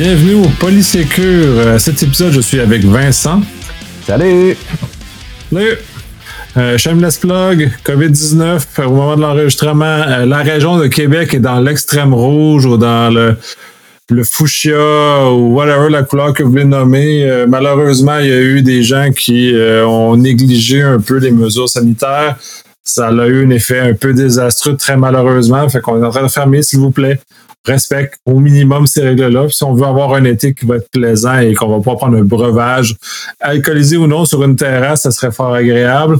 Bienvenue au Polysécure. À cet épisode, je suis avec Vincent. Salut! Salut! Euh, Shameless Plug, COVID-19, au moment de l'enregistrement, euh, la région de Québec est dans l'extrême rouge ou dans le, le fuchsia ou whatever la couleur que vous voulez nommer. Euh, malheureusement, il y a eu des gens qui euh, ont négligé un peu les mesures sanitaires. Ça a eu un effet un peu désastreux, très malheureusement. Fait qu'on est en train de fermer, s'il vous plaît respecte au minimum ces règles-là. Si on veut avoir un été qui va être plaisant et qu'on va pas prendre un breuvage, alcoolisé ou non, sur une terrasse, ça serait fort agréable.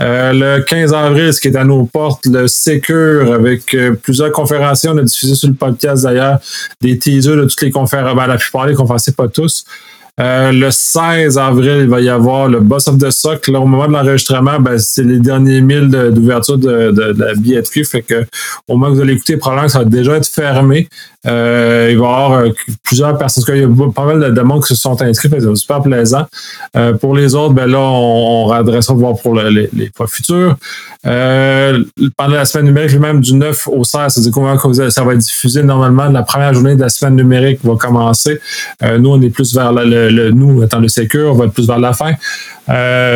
Euh, le 15 avril, ce qui est à nos portes, le Secure, avec euh, plusieurs conférenciers, on a diffusé sur le podcast d'ailleurs des teasers de toutes les conférences, ben, la plupart des conférenciers, pas tous. Euh, le 16 avril, il va y avoir le Boss of the Sock. Là, au moment de l'enregistrement, ben, c'est les derniers milles d'ouverture de, de, de, la billetterie. Fait que au moment que vous allez écouter, probablement que ça va déjà être fermé. Euh, il va y avoir euh, plusieurs personnes. Qu'il y a pas mal de monde qui se sont inscrits. C'est super plaisant. Euh, pour les autres, ben là, on, on redressera voir pour le, les, les fois futurs. Pendant la semaine numérique, même du 9 au 16, c'est-à-dire comment ça va être diffusé normalement. La première journée de la semaine numérique va commencer. nous, on est plus vers le, nous, étant le Sécure, on va être plus vers la fin.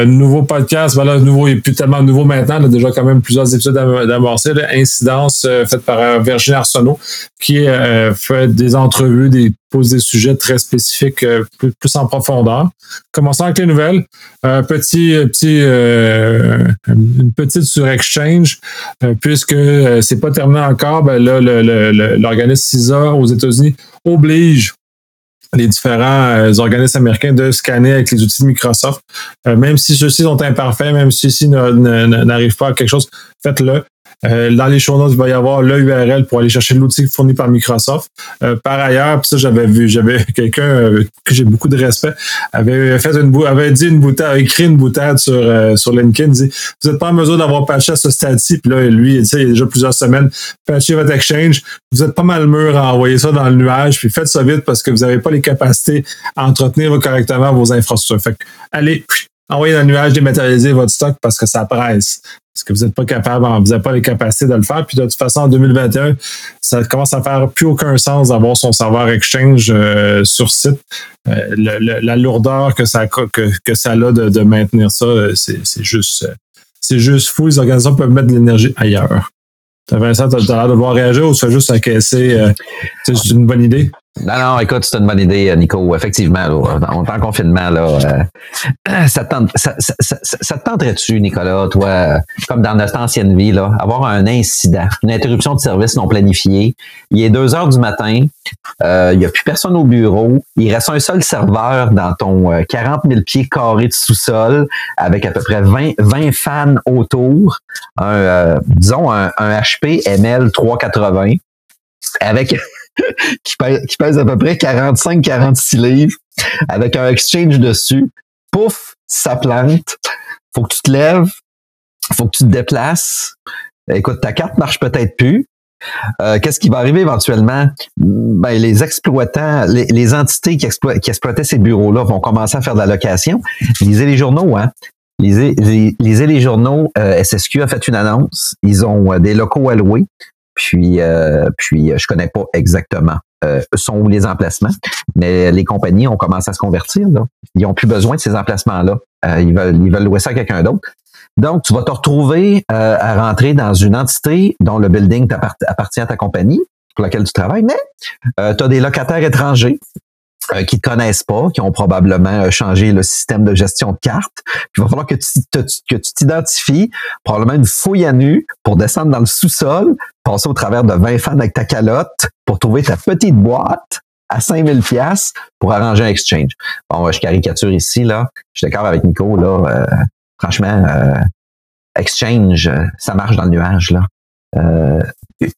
Nouveau podcast, voilà, nouveau, il n'est plus tellement nouveau maintenant. Il a déjà quand même plusieurs épisodes d'amorcer. Incidence faite par Virginie Arsenault, qui euh, fait des entrevues, des pose des sujets très spécifiques, euh, plus, en profondeur. Commençons avec les nouvelles. Un petit, petit, euh, une petite sur Exchange, euh, puisque c'est pas terminé encore. Ben là, l'organisme CISA aux États-Unis oblige les différents euh, organismes américains de scanner avec les outils de Microsoft. Euh, même si ceux-ci sont imparfaits, même si ceux-ci n'arrivent pas à quelque chose, faites-le. Euh, dans les show notes, il va y avoir le URL pour aller chercher l'outil fourni par Microsoft. Euh, par ailleurs, puis ça, j'avais vu, j'avais quelqu'un que j'ai beaucoup de respect, avait fait une avait dit une boutade, écrit une boutade sur, euh, sur LinkedIn, dit Vous n'êtes pas en mesure d'avoir patché à ce stade-ci, puis là, lui, sais, il y a déjà plusieurs semaines, patché votre exchange, vous êtes pas mal mûr à envoyer ça dans le nuage, puis faites ça vite parce que vous n'avez pas les capacités à entretenir correctement vos infrastructures. Fait que, allez, envoyez dans le nuage, dématérialiser votre stock parce que ça presse. Parce que vous n'êtes pas capable, vous n'avez pas les capacités de le faire. Puis de toute façon, en 2021, ça commence à faire plus aucun sens d'avoir son serveur Exchange euh, sur site. Euh, la lourdeur que ça, que, ça a de, maintenir ça, euh, c'est juste, c'est juste fou. Les organisations peuvent mettre de l'énergie ailleurs. Vincent, tu as l'air de voir réagir ou tu fais juste encaisser? Euh, c'est une bonne idée? Non, non, écoute, c'est une bonne idée, Nico. Effectivement, là, on est en confinement, là. Euh, ça, te ça, ça, ça, ça te tenterait-tu, Nicolas, toi, comme dans notre ancienne vie, là, avoir un incident, une interruption de service non planifiée? Il est deux heures du matin, euh, il n'y a plus personne au bureau, il reste un seul serveur dans ton euh, 40 000 pieds carrés de sous-sol avec à peu près 20, 20 fans autour, un, euh, disons un, un HP ML 380 avec qui, pèse, à peu près 45-46 livres, avec un exchange dessus. Pouf, ça plante. Faut que tu te lèves. Faut que tu te déplaces. Écoute, ta carte marche peut-être plus. Euh, Qu'est-ce qui va arriver éventuellement? Ben, les exploitants, les, entités qui, qui exploitaient ces bureaux-là vont commencer à faire de la location. Lisez les journaux, hein? Lisez, lisez les journaux. Euh, SSQ a fait une annonce. Ils ont euh, des locaux louer. Puis, euh, puis je connais pas exactement euh, sont où les emplacements, mais les compagnies ont commencé à se convertir. Là. Ils ont plus besoin de ces emplacements-là. Euh, ils veulent ils veulent louer ça à quelqu'un d'autre. Donc, tu vas te retrouver euh, à rentrer dans une entité dont le building appartient à ta compagnie pour laquelle tu travailles, mais euh, tu as des locataires étrangers euh, qui te connaissent pas, qui ont probablement changé le système de gestion de cartes. Il va falloir que tu que tu t'identifies, probablement une fouille à nu pour descendre dans le sous-sol, passer au travers de 20 fans avec ta calotte pour trouver ta petite boîte à 5000 pièces pour arranger un exchange. Bon, je caricature ici là, je suis d'accord avec Nico là, euh, franchement euh, exchange, ça marche dans le nuage là.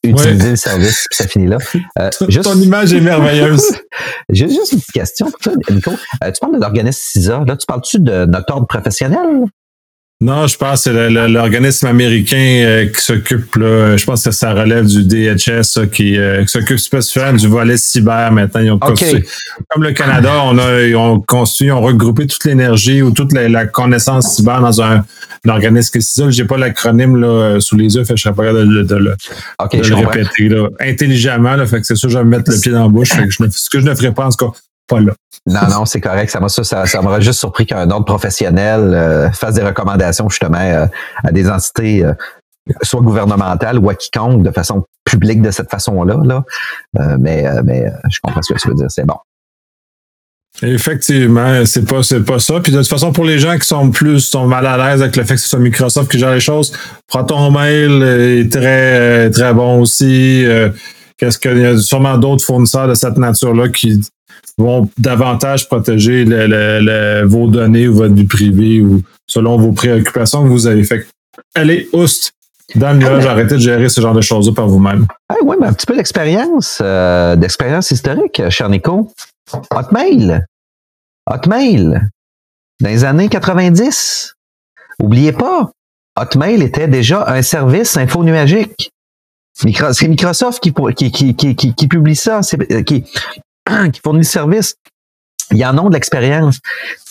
Utiliser ouais. le service, puis ça finit là. Euh, juste... Ton image est merveilleuse. J'ai juste une petite question Nico. Euh, tu parles de l'organisme CISA. Là, tu parles-tu de notre ordre professionnel? Non, je pense que c'est l'organisme américain euh, qui s'occupe, là, je pense que ça relève du DHS qui, euh, qui s'occupe spécifiquement du volet cyber maintenant. Ils ont construit, comme le Canada, on a, ils ont construit, ils ont regroupé toute l'énergie ou toute la, connaissance cyber dans un, organisme qui Je J'ai pas l'acronyme là, sous les yeux, fait, je serais pas capable de, de, le, le répéter là, intelligemment. Là, fait que c'est sûr, je vais me mettre le pied dans la bouche. Fait que je ce que je ne ferai pas en tout cas pas là. Non, non, c'est correct. Ça m'a ça, ça, m'aurait juste surpris qu'un ordre professionnel euh, fasse des recommandations justement euh, à des entités, euh, soit gouvernementales ou à quiconque, de façon publique de cette façon-là. Là. mais, mais je comprends ce que tu veux dire. C'est bon. Effectivement, c'est pas c'est pas ça. Puis de toute façon, pour les gens qui sont plus sont mal à l'aise avec le fait que ce soit Microsoft qui gère les choses, prends ton mail est très très bon aussi. Qu'est-ce qu'il y a? Sûrement d'autres fournisseurs de cette nature-là qui vont davantage protéger vos données ou votre vie privée ou selon vos préoccupations que vous avez. Fait allez, oust, dans le nuage, arrêtez de gérer ce genre de choses-là par vous-même. oui, mais un petit peu d'expérience, euh, d'expérience historique, cher Nico. Hotmail. Hotmail. Dans les années 90. Oubliez pas, Hotmail était déjà un service infonuagique. C'est Microsoft qui, qui, qui, qui, publie ça, qui, qui fournit le service, ils en ont de l'expérience.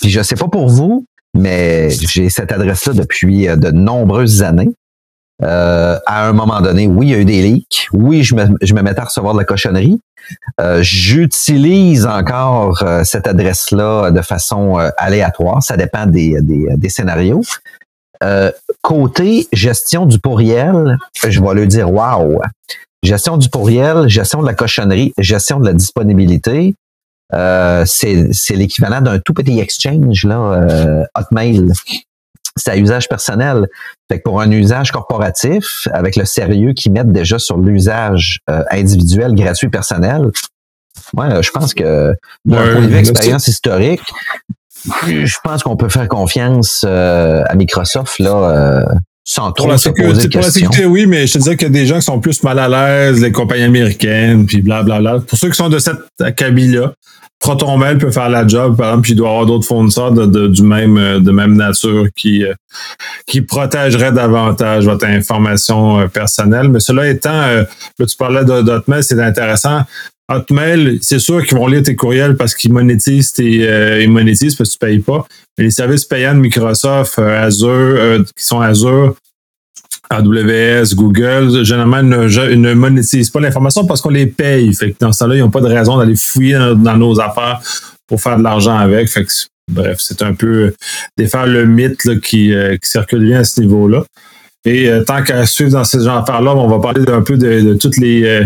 Puis je sais pas pour vous, mais j'ai cette adresse-là depuis euh, de nombreuses années. Euh, à un moment donné, oui, il y a eu des leaks. Oui, je me, je me mettais à recevoir de la cochonnerie. Euh, j'utilise encore cette adresse-là de façon aléatoire. Ça dépend des, des, des scénarios. côté gestion du pourriel, je vais le dire wow gestion du pourriel, gestion de la cochonnerie, gestion de la disponibilité. Euh, c'est l'équivalent d'un tout petit exchange, là, euh, Hotmail. C'est à usage personnel. Fait que pour un usage corporatif, avec le sérieux qu'ils mettent déjà sur l'usage euh, individuel, gratuit, personnel, moi, je pense que d'un point de vue expérience historique, je pense qu'on peut faire confiance à Microsoft là sans trop pour la, sécurité, pour la sécurité, oui, mais je te disais qu'il y a des gens qui sont plus mal à l'aise, les compagnies américaines, puis blablabla. Pour ceux qui sont de cette acabit-là, ProtonMail peut faire la job, par exemple, puis il doit y avoir d'autres fournisseurs de, du même, de même nature qui, euh, qui protégeraient davantage votre information euh, personnelle. Mais cela étant, euh, là, tu parlais d'Hotmail, c'est intéressant. Hotmail, c'est sûr qu'ils vont lire tes courriels parce qu'ils monétisent tes, ils monétisent parce que tu ne payes pas. Mais les services payants de Microsoft, Azure, qui sont Azure, AWS, Google, généralement, ne, ne monétisent pas l'information parce qu'on les paye. Dans ce cas-là, ils n'ont pas de raison d'aller fouiller dans, nos affaires pour faire de l'argent avec. Bref, c'est un peu défaire le mythe euh, qui circule bien à ce niveau-là. Et euh, tant qu'à suivre dans ces genre d'affaires-là, on va parler un peu de, toutes les, euh,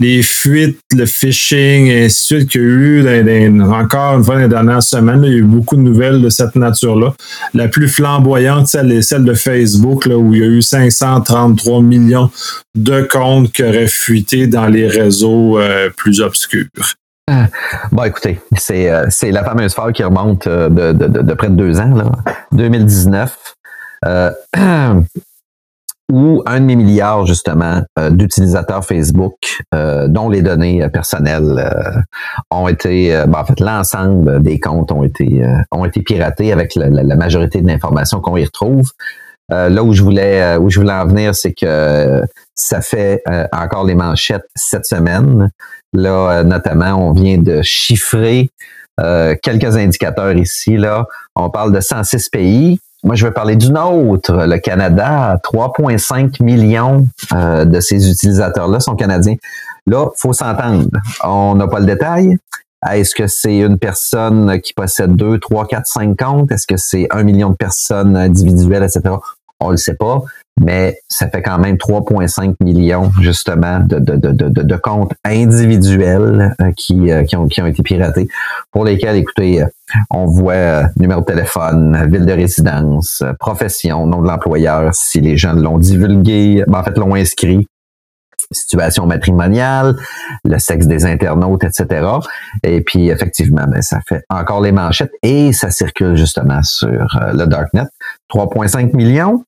les fuites, le phishing, et ainsi de suite qu'il y a eu encore une fois dans les dernières semaines. il y a eu beaucoup de nouvelles de cette nature-là. La plus flamboyante, c'est celle de Facebook, là, où il y a eu 533 millions de comptes qui auraient fuité dans les réseaux euh, plus obscurs. Bon, écoutez, c'est, la fameuse phase qui remonte de, de, de, près de deux ans, là, 2019. Euh, ou un demi-milliard justement euh, d'utilisateurs Facebook euh, dont les données euh, personnelles ont été, ben, en fait, l'ensemble des comptes ont été ont été piratés avec la, majorité de l'information qu'on y retrouve. là où je voulais où je voulais en venir, c'est que ça fait encore les manchettes cette semaine. Là, notamment, on vient de chiffrer quelques indicateurs ici. Là, on parle de 106 pays moi, je vais parler d'une autre. Le Canada, 3,5 millions euh, de ces utilisateurs-là sont canadiens. Là, faut s'entendre. On n'a pas le détail. Est-ce que c'est une personne qui possède 2, 3, 4, 5 comptes? Est-ce que c'est un million de personnes individuelles, etc.? On le sait pas mais ça fait quand même 3,5 millions justement de, de, de, de, comptes individuels euh, qui, euh, qui, ont, qui ont été piratés, pour lesquels, écoutez, euh, on voit numéro de téléphone, ville de résidence, profession, nom de l'employeur, si les gens l'ont divulgué, ben, en fait l'ont inscrit, situation matrimoniale, le sexe des internautes, etc. Et puis, effectivement, ben, ça fait encore les manchettes et ça circule justement sur le Darknet. 3,5 millions,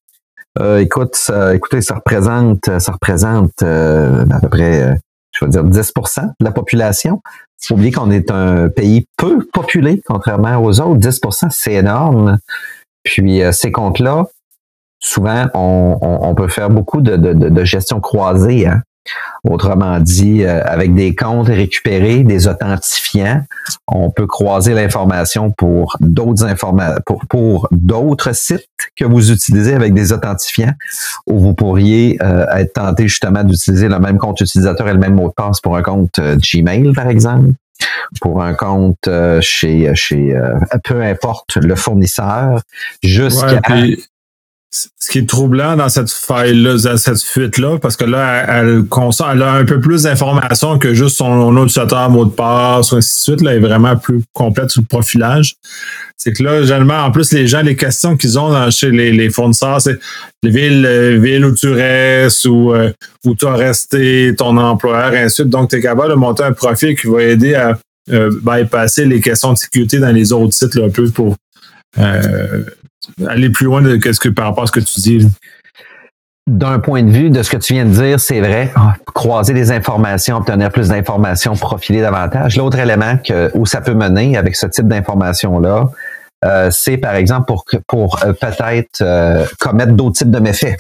euh, écoute, ça, écoutez, ça représente, ça représente euh, à peu près, euh, je vais dire, 10% de la population. Il faut oublier qu'on est un pays peu populé, contrairement aux autres. 10% c'est énorme. Puis ces comptes-là souvent, on, peut faire beaucoup de, de, gestion croisée. Hein. Autrement dit, euh, avec des comptes récupérés, des authentifiants, on peut croiser l'information pour d'autres sites que vous utilisez avec des authentifiants, où vous pourriez euh, être tenté justement d'utiliser le même compte utilisateur et le même mot de passe pour un compte euh, Gmail, par exemple, pour un compte chez chez peu importe le fournisseur, jusqu'à ce qui est troublant dans cette faille-là, dans cette fuite-là, parce que là, elle, elle, a un peu plus d'informations que juste son utilisateur, mot de passe, ainsi de suite. Là, elle est vraiment plus complète sur le profilage. C'est que là, généralement, en plus, les gens, les questions qu'ils ont chez les, fournisseurs, c'est les villes, euh, où tu restes, ou euh, où tu as resté, ton employeur, ainsi de suite. Donc, tu es capable de monter un profil qui va aider à euh, bypasser les questions de sécurité dans les autres sites là, un peu pour euh, aller plus loin de ce que par rapport à ce que tu dis. D'un point de vue de ce que tu viens de dire, c'est vrai, croiser des informations, obtenir plus d'informations, profiler davantage. L'autre élément que, où ça peut mener avec ce type d'informations-là, euh, c'est par exemple pour, pour euh, peut-être euh, commettre d'autres types de méfaits.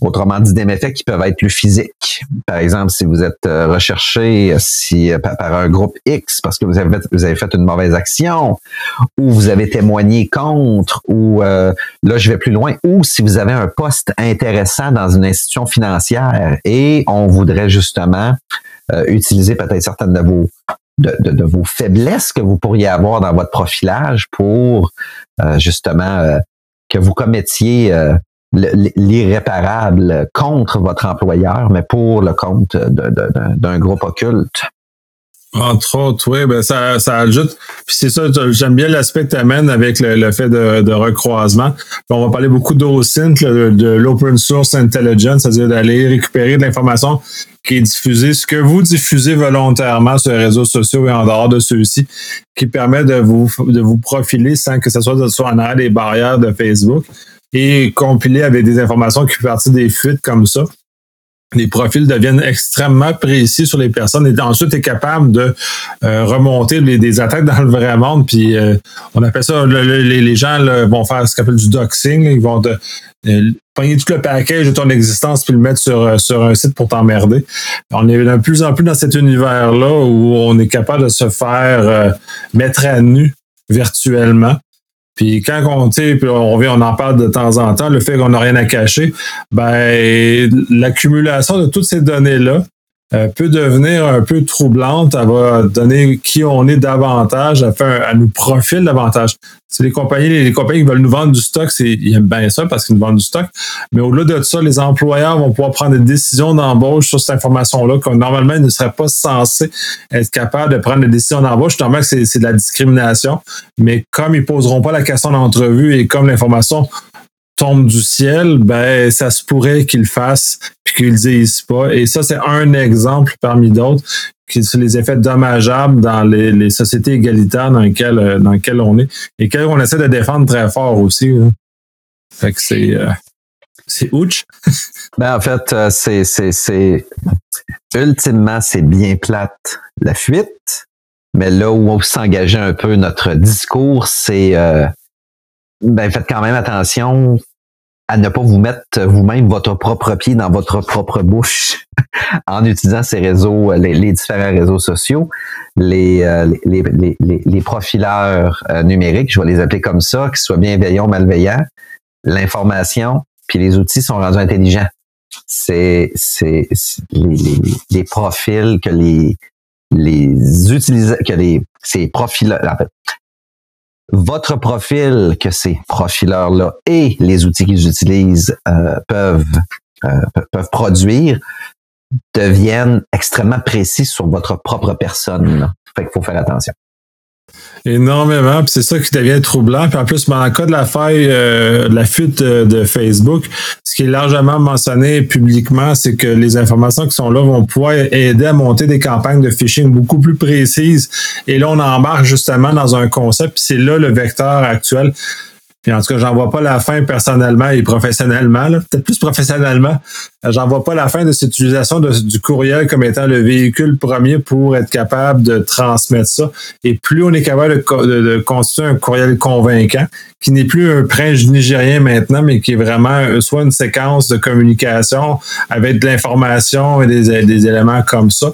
Autrement dit, des méfaits qui peuvent être plus physiques. Par exemple, si vous êtes euh, recherché si, euh, par un groupe X parce que vous avez, fait une mauvaise action, ou vous avez témoigné contre, ou euh, là, je vais plus loin, ou si vous avez un poste intéressant dans une institution financière et on voudrait justement utiliser peut-être certaines de vos de, vos faiblesses que vous pourriez avoir dans votre profilage pour justement que vous commettiez l'irréparable contre votre employeur, mais pour le compte d'un groupe occulte. Entre autres, oui, ben ça, ça ajoute. Puis c'est ça, j'aime bien l'aspect que tu amènes avec le, fait de, recroisement. on va parler beaucoup d'OSINT, de l'Open Source Intelligence, c'est-à-dire d'aller récupérer de l'information qui est diffusée, ce que vous diffusez volontairement sur les réseaux sociaux et en dehors de ceux-ci, qui permet de vous, de vous profiler sans que ce soit, soit en arrière des barrières de Facebook et compilé avec des informations qui font partie des fuites comme ça. Les profils deviennent extrêmement précis sur les personnes et ensuite tu es capable de euh, remonter des attaques dans le vrai monde. Puis euh, on appelle ça, les, gens vont faire ce qu'on appelle du doxing. ils vont te, euh, tout le package de ton existence puis le mettre sur, sur un site pour t'emmerder. On est de plus en plus dans cet univers-là où on est capable de se faire mettre à nu virtuellement. Puis quand on, on, on en parle de temps en temps, le fait qu'on n'a rien à cacher, ben l'accumulation de toutes ces données-là euh, peut devenir un peu troublante. Elle va donner qui on est davantage, elle, fait nous profile davantage. C'est les compagnies, les, compagnies qui veulent nous vendre du stock, c'est, ils aiment bien ça parce qu'ils nous vendent du stock. Mais au-delà de ça, les employeurs vont pouvoir prendre des décisions d'embauche sur cette information-là, que normalement, ils ne seraient pas censés être capables de prendre des décisions d'embauche. Normalement, c'est de la discrimination. Mais comme ils poseront pas la question d'entrevue et comme l'information tombe du ciel, ben ça se pourrait qu'ils fassent puis qu'ils disent pas. Et ça, c'est un exemple parmi d'autres qui sont les effets dommageables dans les, sociétés égalitaires dans lesquelles, euh, dans lesquelles on est et qu'on essaie de défendre très fort aussi. Fait que c'est euh, c'est ouch. ben en fait, euh, c'est c'est ultimement c'est bien plate la fuite, mais là où on s'engager un peu notre discours, c'est ben faites quand même attention à ne pas vous mettre vous-même votre propre pied dans votre propre bouche en utilisant ces réseaux, les, différents réseaux sociaux, les, euh, les, les, les, profileurs euh, numériques, je vais les appeler comme ça, qu'ils soient bienveillants ou malveillants, l'information, puis les outils sont rendus intelligents. C'est, les, les, profils que les les utilisateurs, que les ces profils, en fait, votre profil que ces profileurs-là et les outils qu'ils utilisent euh, peuvent, euh, peuvent produire deviennent extrêmement précis sur votre propre personne. Fait qu'il faut faire attention. Énormément, puis c'est ça qui devient troublant. Puis en plus, dans le cas de la faille, euh, la fuite de, Facebook, ce qui est largement mentionné publiquement, c'est que les informations qui sont là vont pouvoir aider à monter des campagnes de phishing beaucoup plus précises. Et là, on embarque justement dans un concept, puis c'est là le vecteur actuel. Puis en tout cas, j'en vois pas la fin personnellement et professionnellement, peut-être plus professionnellement. J'en vois pas la fin de cette utilisation du courriel comme étant le véhicule premier pour être capable de transmettre ça. Et plus on est capable de, de, constituer un courriel convaincant, qui n'est plus un prince nigérien maintenant, mais qui est vraiment soit une séquence de communication avec de l'information et des, éléments comme ça,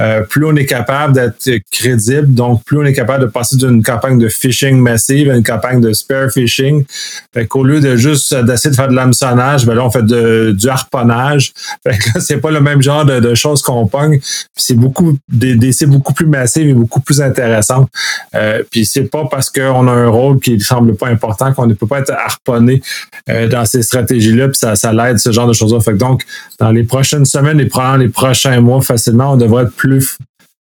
euh, plus on est capable d'être crédible, donc plus on est capable de passer d'une campagne de phishing massive à une campagne de spear phishing. Fait qu'au lieu de juste d'essayer de faire de l'hameçonnage, ben là, on fait du harponnage. Là, c'est pas le même genre de, choses qu'on pogne. c'est beaucoup des, des beaucoup plus massives et beaucoup plus intéressantes. Euh, puis c'est pas parce qu'on a un rôle qui semble pas important qu'on ne peut pas être harponné euh, dans ces stratégies-là, puis ça, ça l'aide, ce genre de choses-là. Fait que donc, dans les prochaines semaines et probablement les prochains mois, facilement, on devrait être plus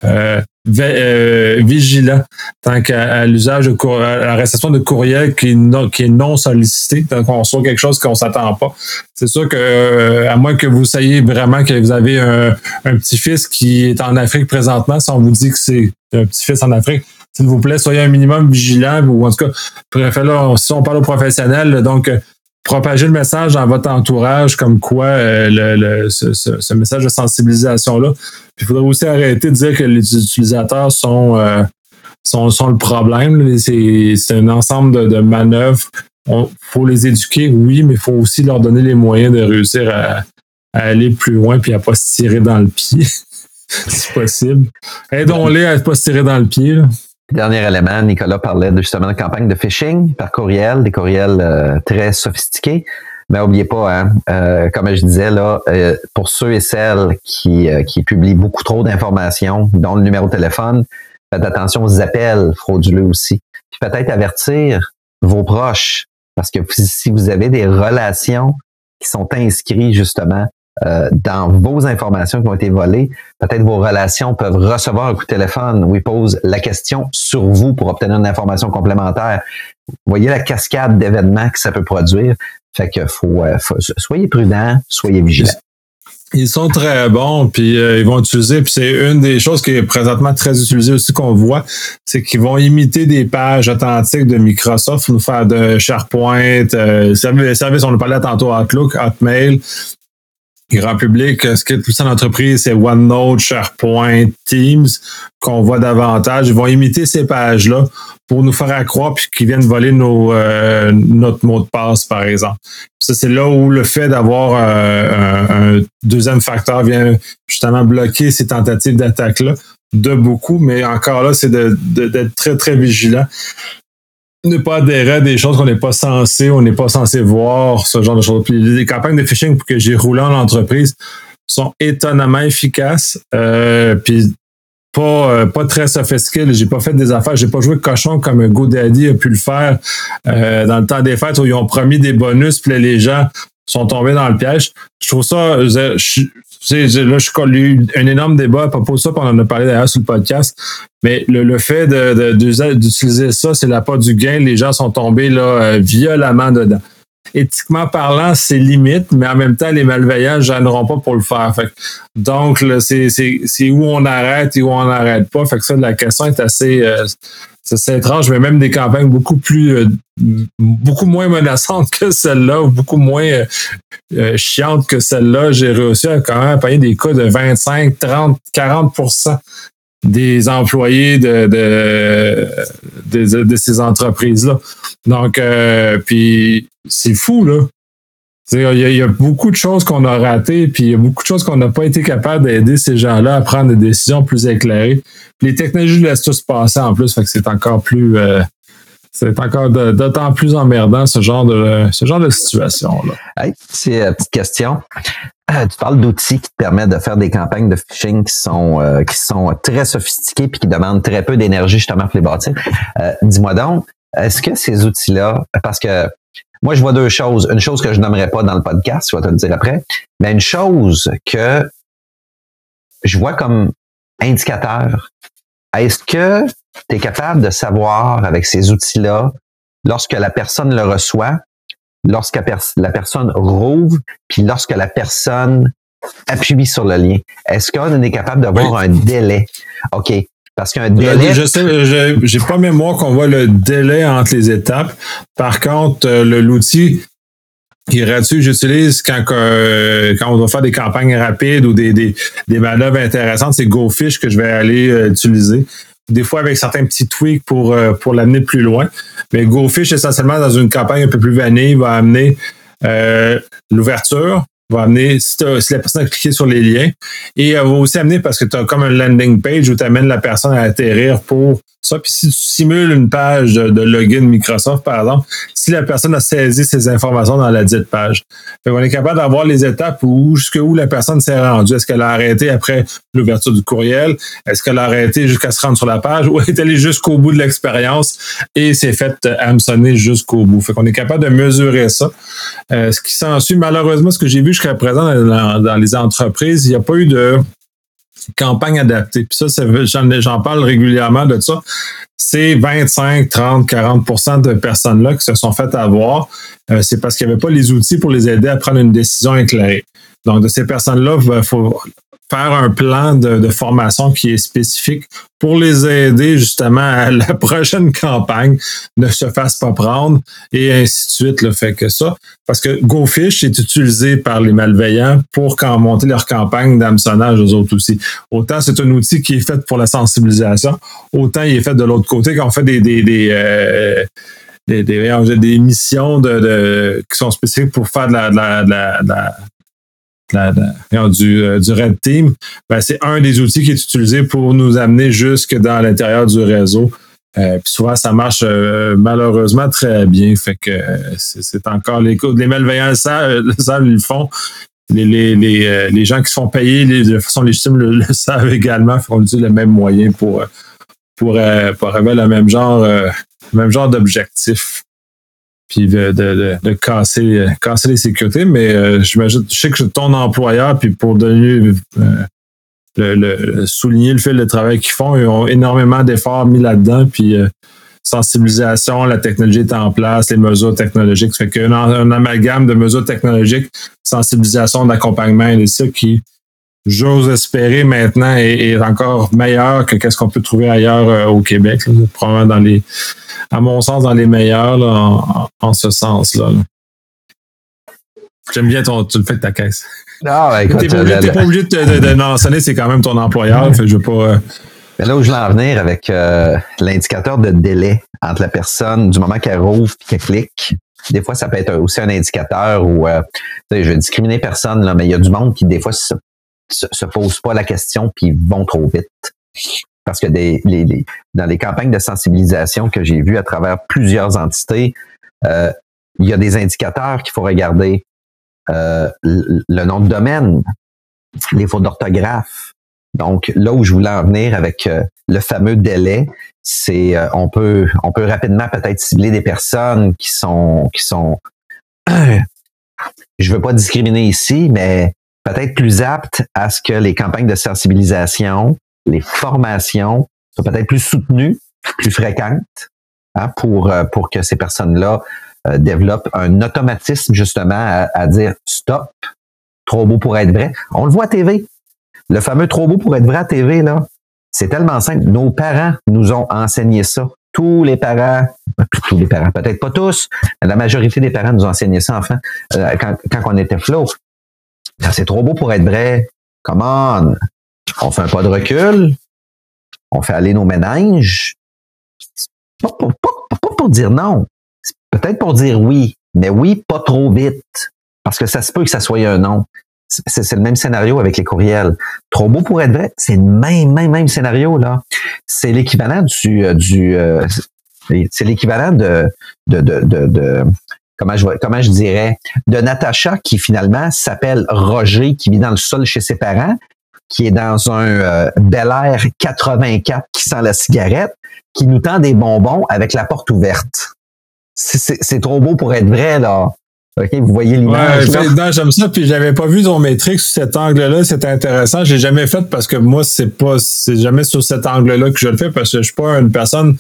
euh, euh, vigilant tant qu'à l'usage de à la réception de courriel qui est non, qui est non sollicité, tant qu'on reçoit quelque chose qu'on s'attend pas. C'est sûr que euh, à moins que vous sachiez vraiment que vous avez un, petit-fils qui est en Afrique présentement, si on vous dit que c'est un petit-fils en Afrique, s'il vous plaît, soyez un minimum vigilant, ou en tout cas, préférez, si on parle aux professionnels, donc propager le message dans votre entourage comme quoi euh, le, ce, message de sensibilisation-là. il faudrait aussi arrêter de dire que les utilisateurs sont, euh, sont, sont, le problème. C'est un ensemble de, manœuvres. Il faut les éduquer, oui, mais il faut aussi leur donner les moyens de réussir à, aller plus loin puis à ne pas se tirer dans le pied, si possible. Aidons-les à ne pas se tirer dans le pied. Dernier élément, Nicolas parlait justement de campagne de phishing par courriel, des courriels euh, très sophistiqués. Mais n'oubliez pas, hein, euh, comme je disais là, euh, pour ceux et celles qui, qui publient beaucoup trop d'informations, dont le numéro de téléphone, faites attention aux appels frauduleux aussi. Puis peut-être avertir vos proches, parce que si vous avez des relations qui sont inscrites justement euh, dans vos informations qui ont été volées, peut-être vos relations peuvent recevoir un coup de téléphone où ils posent la question sur vous pour obtenir une information complémentaire. Vous voyez la cascade d'événements que ça peut produire. Fait que faut, euh, soyez prudents, soyez vigilants. Ils sont très bons, puis euh, ils vont utiliser, puis c'est une des choses qui est présentement très utilisée aussi qu'on voit, c'est qu'ils vont imiter des pages authentiques de Microsoft, nous faire de SharePoint, euh, service, on en parlait tantôt Outlook, Hotmail, grand public, ce qui est plus en entreprise, c'est OneNote, SharePoint, Teams, qu'on voit davantage. Ils vont imiter ces pages-là pour nous faire accroire puis qu'ils viennent voler nos, euh, notre mot de passe, par exemple. Ça, c'est là où le fait d'avoir euh, un, deuxième facteur vient justement bloquer ces tentatives d'attaque-là de beaucoup, mais encore là, c'est d'être très, très vigilant ne pas adhérer à des choses qu'on n'est pas censé, on n'est pas censé voir, ce genre de choses. Puis les campagnes de phishing que j'ai roulées en entreprise sont étonnamment efficaces. Euh, puis pas, euh, pas très sophistiquées. J'ai pas fait des affaires, j'ai pas joué cochon comme GoDaddy a pu le faire euh, dans le temps des fêtes où ils ont promis des bonus, puis les gens sont tombés dans le piège. Je trouve ça, sais, là, je eu un énorme débat à propos de ça, puis on en a parlé d'ailleurs sur le podcast. Mais le, fait d'utiliser ça, c'est la part du gain. Les gens sont tombés là, euh, violemment dedans. Éthiquement parlant, c'est limite, mais en même temps, les malveillants ne gêneront pas pour le faire. donc, c'est où on arrête et où on n'arrête pas. Fait que ça, la question est assez. Euh, c'est étrange, mais même des campagnes beaucoup plus, euh, beaucoup moins menaçantes que celle-là, ou beaucoup moins euh, euh, chiantes que celle-là. J'ai réussi à quand même payer des cas de 25, 30, 40% des employés de, de, de, ces entreprises-là. Donc, puis c'est fou, là. Il y, a beaucoup de choses qu'on a ratées, puis il y a beaucoup de choses qu'on n'a pas été capable d'aider ces gens-là à prendre des décisions plus éclairées. les technologies laissent tout se passer en plus, fait que c'est encore plus euh, c'est encore d'autant plus emmerdant ce genre de ce genre de situation là. Hey, une petite question. Euh, tu parles d'outils qui te permettent de faire des campagnes de phishing qui sont euh, qui sont très sophistiquées puis qui demandent très peu d'énergie justement pour les bâtir. Dis-moi donc, est-ce que ces outils-là, parce que moi, je vois deux choses. Une chose que je n'aimerais pas dans le podcast, je vais te le dire après, mais une chose que je vois comme indicateur. Est-ce que tu es capable de savoir avec ces outils-là, lorsque la personne le reçoit, lorsque la personne rouvre, puis lorsque la personne appuie sur le lien? Est-ce qu'on est capable d'avoir un délai? OK. Parce qu'un délai. Je sais, j'ai pas mémoire qu'on voit le délai entre les étapes. Par contre, euh, l'outil gratuit, j'utilise quand, euh, quand on doit faire des campagnes rapides ou des, des, des manœuvres intéressantes, c'est GoFish que je vais aller euh, utiliser. Des fois avec certains petits tweaks pour, euh, pour l'amener plus loin. Mais GoFish, essentiellement, dans une campagne un peu plus vanille, va amener l'ouverture, va amener, si, si, la personne a cliqué sur les liens, et elle va aussi amener parce que tu as comme un landing page où tu amènes la personne à atterrir pour ça. Puis si tu simules une page de, login Microsoft, par exemple, si la personne a saisi ces informations dans la dite page, on est capable d'avoir les étapes où jusqu'où la personne s'est rendue. Est-ce qu'elle a arrêté après l'ouverture du courriel? Est-ce qu'elle a arrêté jusqu'à se rendre sur la page? Ou est allée jusqu'au bout de l'expérience et s'est fait hameçonner jusqu'au bout? Fait qu'on est capable de mesurer ça. Euh, ce qui s'ensuit, malheureusement, ce que j'ai vu jusqu'à présent dans les entreprises, il n'y a pas eu de campagne adaptée. Puis ça, j'en parle régulièrement de ça. C'est 25, 30, 40% de personnes-là qui se sont faites avoir. Euh, c'est parce qu'il n'y avait pas les outils pour les aider à prendre une décision éclairée. Donc, de ces personnes-là, il faut faire un plan de, formation qui est spécifique pour les aider justement à la prochaine campagne ne se fasse pas prendre et ainsi de suite. Le fait que ça, parce que GoFish est utilisé par les malveillants pour quand monter leur campagne d'hameçonnage aux autres aussi. Autant c'est un outil qui est fait pour la sensibilisation, autant il est fait de l'autre côté quand on fait des, des, des euh, des, des, des, missions de, de, qui sont spécifiques pour faire de la, de la, de la, du, euh, du Red Team, ben, c'est un des outils qui est utilisé pour nous amener jusque dans l'intérieur du réseau. Euh, puis souvent, ça marche euh, malheureusement très bien. Fait que c'est encore les, les malveillants le savent, ils le font. Les, les, les, les, gens qui se font payer de façon légitime le, savent également. Fait qu'on le même moyen pour, pour, pour à le même genre, même genre d'objectif puis de, de, de, casser, casser les sécurités. Mais euh, j'imagine, je sais que ton employeur, puis pour donner euh, le, souligner le fait de travail qu'ils font, ils ont énormément d'efforts mis là-dedans. Puis euh, sensibilisation, la technologie est en place, les mesures technologiques. Ça fait qu'un un amalgame de mesures technologiques, sensibilisation, d'accompagnement et ça qui, j'ose espérer maintenant, est, encore meilleur que qu'est-ce qu'on peut trouver ailleurs au Québec, probablement dans les à mon sens, dans les meilleurs en, ce sens-là. J'aime bien ton, tu le fais de ta caisse. Non, ben, écoute, t'es pas obligé, pas obligé de, de, mentionner, c'est quand même ton employeur. Fait, je veux pas. Euh, là où je veux en venir avec euh, l'indicateur de délai entre la personne du moment qu'elle rouvre et qu'elle clique. Des fois, ça peut être aussi un indicateur où euh, je vais discriminer personne, là, mais il y a du monde qui, des fois, se, se, pose pas la question puis vont trop vite parce que des, les, dans les campagnes de sensibilisation que j'ai vues à travers plusieurs entités, euh, il y a des indicateurs qu'il faut regarder. Euh, le nom de domaine, les fautes d'orthographe. Donc là où je voulais en venir avec euh, le fameux délai, c'est on peut on peut rapidement peut-être cibler des personnes qui sont qui sont je veux pas discriminer ici, mais peut-être plus aptes à ce que les campagnes de sensibilisation les formations soient peut-être plus soutenues, plus fréquentes, hein, pour, euh, pour que ces personnes-là euh, développent un automatisme justement à, dire stop, trop beau pour être vrai. On le voit à TV. Le fameux trop beau pour être vrai à TV, là, c'est tellement simple. Nos parents nous ont enseigné ça. Tous les parents, tous les parents, peut-être pas tous, la majorité des parents nous ont enseigné ça enfin euh, quand, quand on était flow. C'est trop beau pour être vrai. Come on on fait un pas de recul, on fait aller nos ménages. Pas pour, pour dire non, peut-être pour dire oui, mais oui, pas trop vite, parce que ça se peut que ça soit un non. C'est le même scénario avec les courriels. Trop beau pour être vrai, c'est le même, même, même scénario, là. C'est l'équivalent du, euh, du euh, c'est l'équivalent de, de, de, de, comment je comment je dirais de Natacha qui finalement s'appelle Roger qui vit dans le sol chez ses parents qui est dans un euh, Bel Air 84 qui sent la cigarette, qui nous tend des bonbons avec la porte ouverte. C'est trop beau pour être vrai, là. OK, vous voyez l'image. Ouais, j'aime ça, puis j'avais pas vu ton métrique sous cet angle-là, c'était intéressant. J'ai jamais fait parce que moi, c'est pas c'est jamais sur cet angle-là que je le fais parce que je suis pas une personne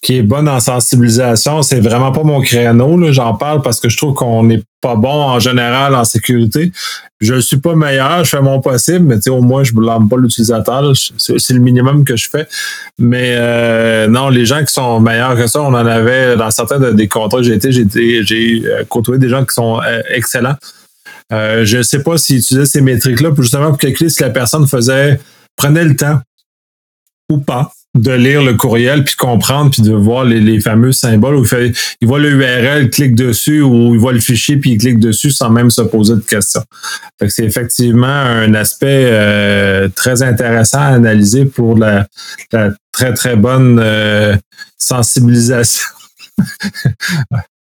qui est bonne en sensibilisation. C'est vraiment pas mon créneau. J'en parle parce que je trouve qu'on n'est pas bon en général en sécurité. Je ne suis pas meilleur, je fais mon possible, mais au moins je ne blâme pas l'utilisateur. C'est le minimum que je fais. Mais euh, non, les gens qui sont meilleurs que ça, on en avait dans certains des contrats que j'ai été, j'ai euh, côtoyé des gens qui sont euh, excellents. je ne sais pas s'ils utilisaient ces métriques-là justement pour calculer si la personne faisait prenait le temps ou pas de lire le courriel, puis comprendre, puis de voir les, fameux symboles où il, il voit le URL, clique dessus, ou il voit le fichier, puis il clique dessus sans même se poser de questions. c'est effectivement un aspect euh, très intéressant à analyser pour la, très, très bonne euh, sensibilisation.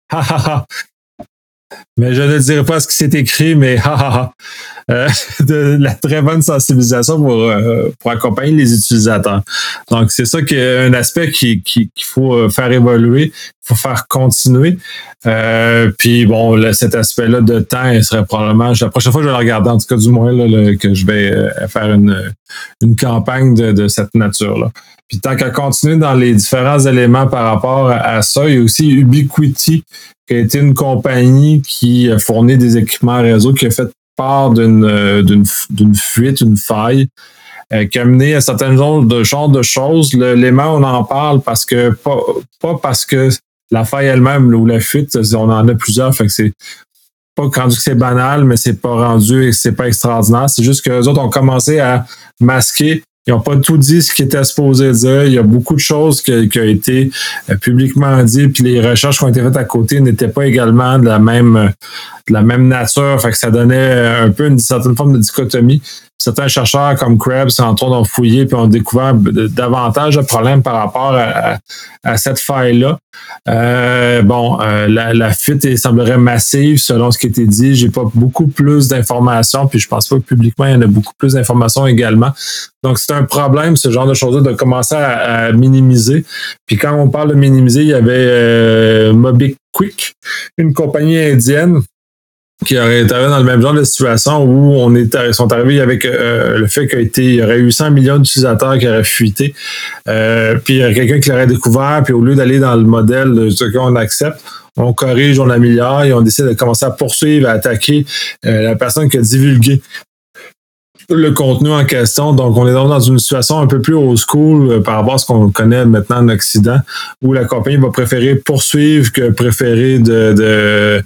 mais je ne dirai pas ce qui s'est écrit, mais euh, de la très bonne sensibilisation pour, euh, pour accompagner les utilisateurs. Donc, c'est ça qui est un aspect qu'il qui, faut euh, faire évoluer, faut faire continuer. puis bon, cet aspect-là de temps, il serait probablement, la prochaine fois je vais le regarder, en tout cas du moins, là, que je vais faire une, une campagne de, de cette nature-là. Puis tant qu'à continuer dans les différents éléments par rapport à ça, il y a aussi Ubiquiti, qui a été une compagnie qui fournit des équipements réseau, qui a fait part d'une euh, fuite, une faille, euh, qui a mené à certains genres de, de choses. L'élément, on en parle parce que pas, pas parce que la faille elle-même ou la fuite, on en a plusieurs, fait que c'est pas rendu que c'est banal, mais c'est pas rendu et c'est pas extraordinaire. C'est juste que les autres ont commencé à masquer ils n'ont pas tout dit ce qu'ils étaient supposés dire. Il y a beaucoup de choses qui, ont été euh, publiquement dites, puis les recherches qui ont été faites à côté n'étaient pas également de la même de la même nature. Fait que ça donnait un peu une certaine forme de dichotomie certains chercheurs comme Krebs sont en train d'en fouiller puis ont découvert davantage de problèmes par rapport à, cette faille-là. Euh, bon, euh, la, fuite il semblerait massive selon ce qui a été dit. J'ai pas beaucoup plus d'informations, puis je pense pas que publiquement il y en a beaucoup plus d'informations également. Donc c'est un problème ce genre de choses de commencer à, minimiser. Puis quand on parle de minimiser, il y avait euh, MobiQuick, une compagnie indienne qui aurait été dans le même genre de situation où on est sont arrivés avec euh, le fait qu'il y aurait eu 100 millions d'utilisateurs qui auraient fuité. Euh, puis il y aurait quelqu'un qui l'aurait découvert, puis au lieu d'aller dans le modèle de ce qu'on accepte, on corrige, on améliore et on décide de commencer à poursuivre, à attaquer euh, la personne qui a divulgué le contenu en question. Donc, on est dans une situation un peu plus old school par rapport à ce qu'on connaît maintenant en Occident, où la compagnie va préférer poursuivre que préférer de de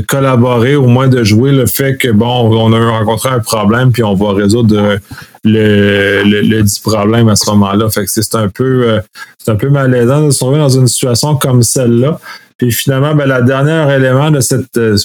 collaborer, au moins de jouer le fait que, bon, on a rencontré un problème, puis on va résoudre le, le, dit problème à ce moment-là. Fait que c'est un peu euh, un peu malaisant de se trouver dans une situation comme celle-là. Puis finalement, ben, la dernière élément de cette euh,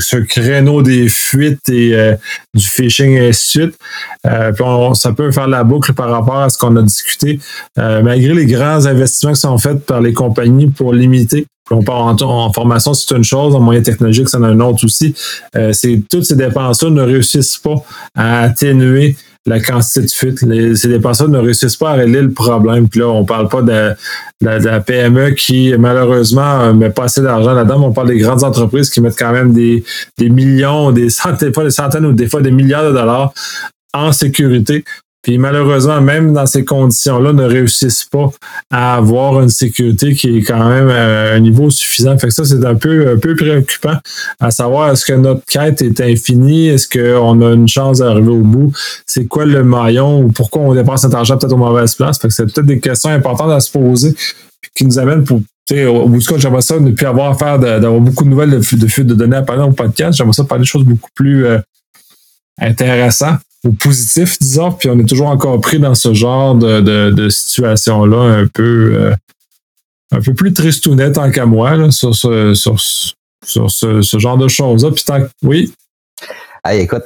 ce créneau des fuites et euh, du phishing et de suite. puis ça peut faire la boucle par rapport à ce qu'on a discuté. malgré les grands investissements qui sont faits par les compagnies pour limiter on part en, formation, c'est une chose, en moyen technologique, c'est un autre aussi. Euh, c'est toutes ces dépenses-là ne réussissent pas à atténuer la quantité de fuite. ces dépenses-là ne réussissent pas à régler le problème. Puis là, on parle pas de, la PME qui, malheureusement, met pas assez d'argent là-dedans. On parle des grandes entreprises qui mettent quand même des, des millions, des centaines, pas des centaines ou des fois des milliards de dollars en sécurité puis malheureusement, même dans ces conditions-là, ne réussissent pas à avoir une sécurité qui est quand même à un niveau suffisant. Fait que ça, c'est un peu, un peu préoccupant à savoir est-ce que notre quête est infinie? Est-ce qu'on a une chance d'arriver au bout? C'est quoi le maillon ou pourquoi on dépense cet argent peut-être aux mauvaises places? Fait que c'est peut-être des questions importantes à se poser qui nous amènent pour au bout du compte, j'aimerais ça ne plus avoir affaire d'avoir beaucoup de nouvelles de, fuite de données à parler au podcast. J'aimerais ça parler de choses beaucoup plus euh, intéressantes positif, disons, puis on est toujours encore pris dans ce genre de, situation-là un peu euh, un peu plus tristounet tant qu'à moi sur, ce, sur, ce, genre de choses-là. Puis tant oui? Hey, écoute,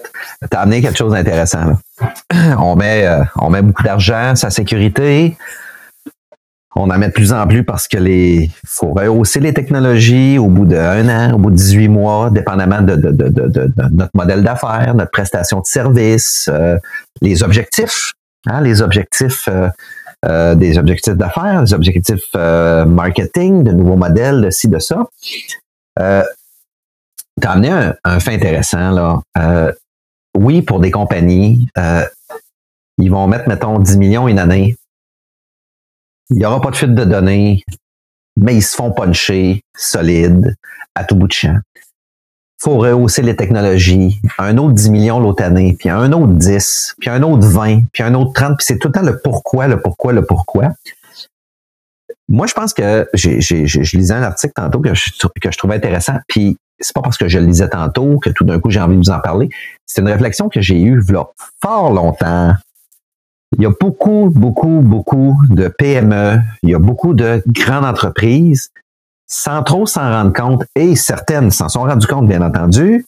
t'as amené quelque chose d'intéressant. On met, euh, on met beaucoup d'argent, sa sécurité, on en met de plus en plus parce que les faut rehausser les technologies au bout d'un an, au bout de 18 mois, dépendamment de, notre modèle d'affaires, notre prestation de service, euh, les objectifs, hein, les objectifs euh, euh, des objectifs d'affaires, les objectifs marketing, de nouveaux modèles, de ci, de ça. Euh, tu as amené un, un, fait intéressant là. oui, pour des compagnies, ils vont mettre, mettons, 10 millions une année il n'y aura pas de fuite de données. mais ils se font puncher solide à tout bout de champ. faut rehausser les technologies. Un autre 10 millions l'autre année, puis un autre 10, puis un autre 20, puis un autre 30, puis c'est tout le temps le pourquoi, le pourquoi, le pourquoi. Moi, je pense que je lisais un article tantôt que je, que je trouvais intéressant, puis c'est pas parce que je le lisais tantôt que tout d'un coup j'ai envie de vous en parler. C'est une réflexion que j'ai eue là, fort longtemps. Il y a beaucoup, beaucoup, beaucoup de PME, il y a beaucoup de grandes entreprises, sans trop s'en rendre compte, et certaines s'en sont rendues compte, bien entendu,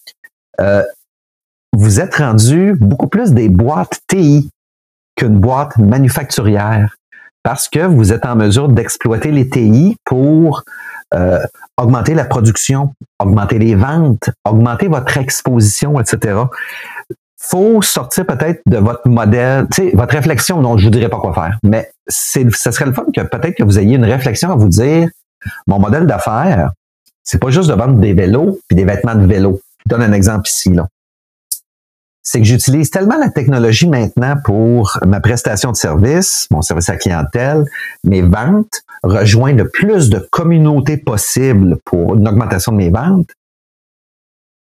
euh, vous êtes rendu beaucoup plus des boîtes TI qu'une boîte manufacturière parce que vous êtes en mesure d'exploiter les TI pour euh, augmenter la production, augmenter les ventes, augmenter votre exposition, etc. Faut sortir peut-être de votre modèle, tu sais, votre réflexion. Non, je vous dirais pas quoi faire, mais c'est, ce serait le fun que peut-être que vous ayez une réflexion à vous dire, mon modèle d'affaires, c'est pas juste de vendre des vélos puis des vêtements de vélo. Je donne un exemple ici là c'est que j'utilise tellement la technologie maintenant pour ma prestation de service, mon service à clientèle, mes ventes, rejoindre le plus de communautés possible pour une augmentation de mes ventes.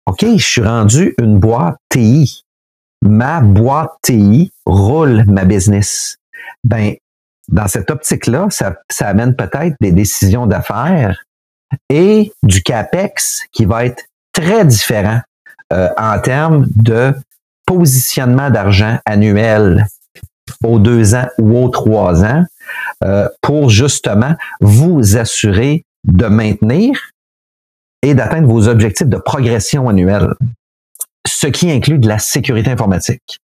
OK, je suis rendu une boîte TI. Ma boîte TI roule ma business. Ben, dans cette optique-là, ça, ça amène peut-être des décisions d'affaires et du CAPEX qui va être très différent euh, en termes de positionnement d'argent annuel aux deux ans ou aux trois ans euh, pour justement vous assurer de maintenir et d'atteindre vos objectifs de progression annuelle, ce qui inclut de la sécurité informatique.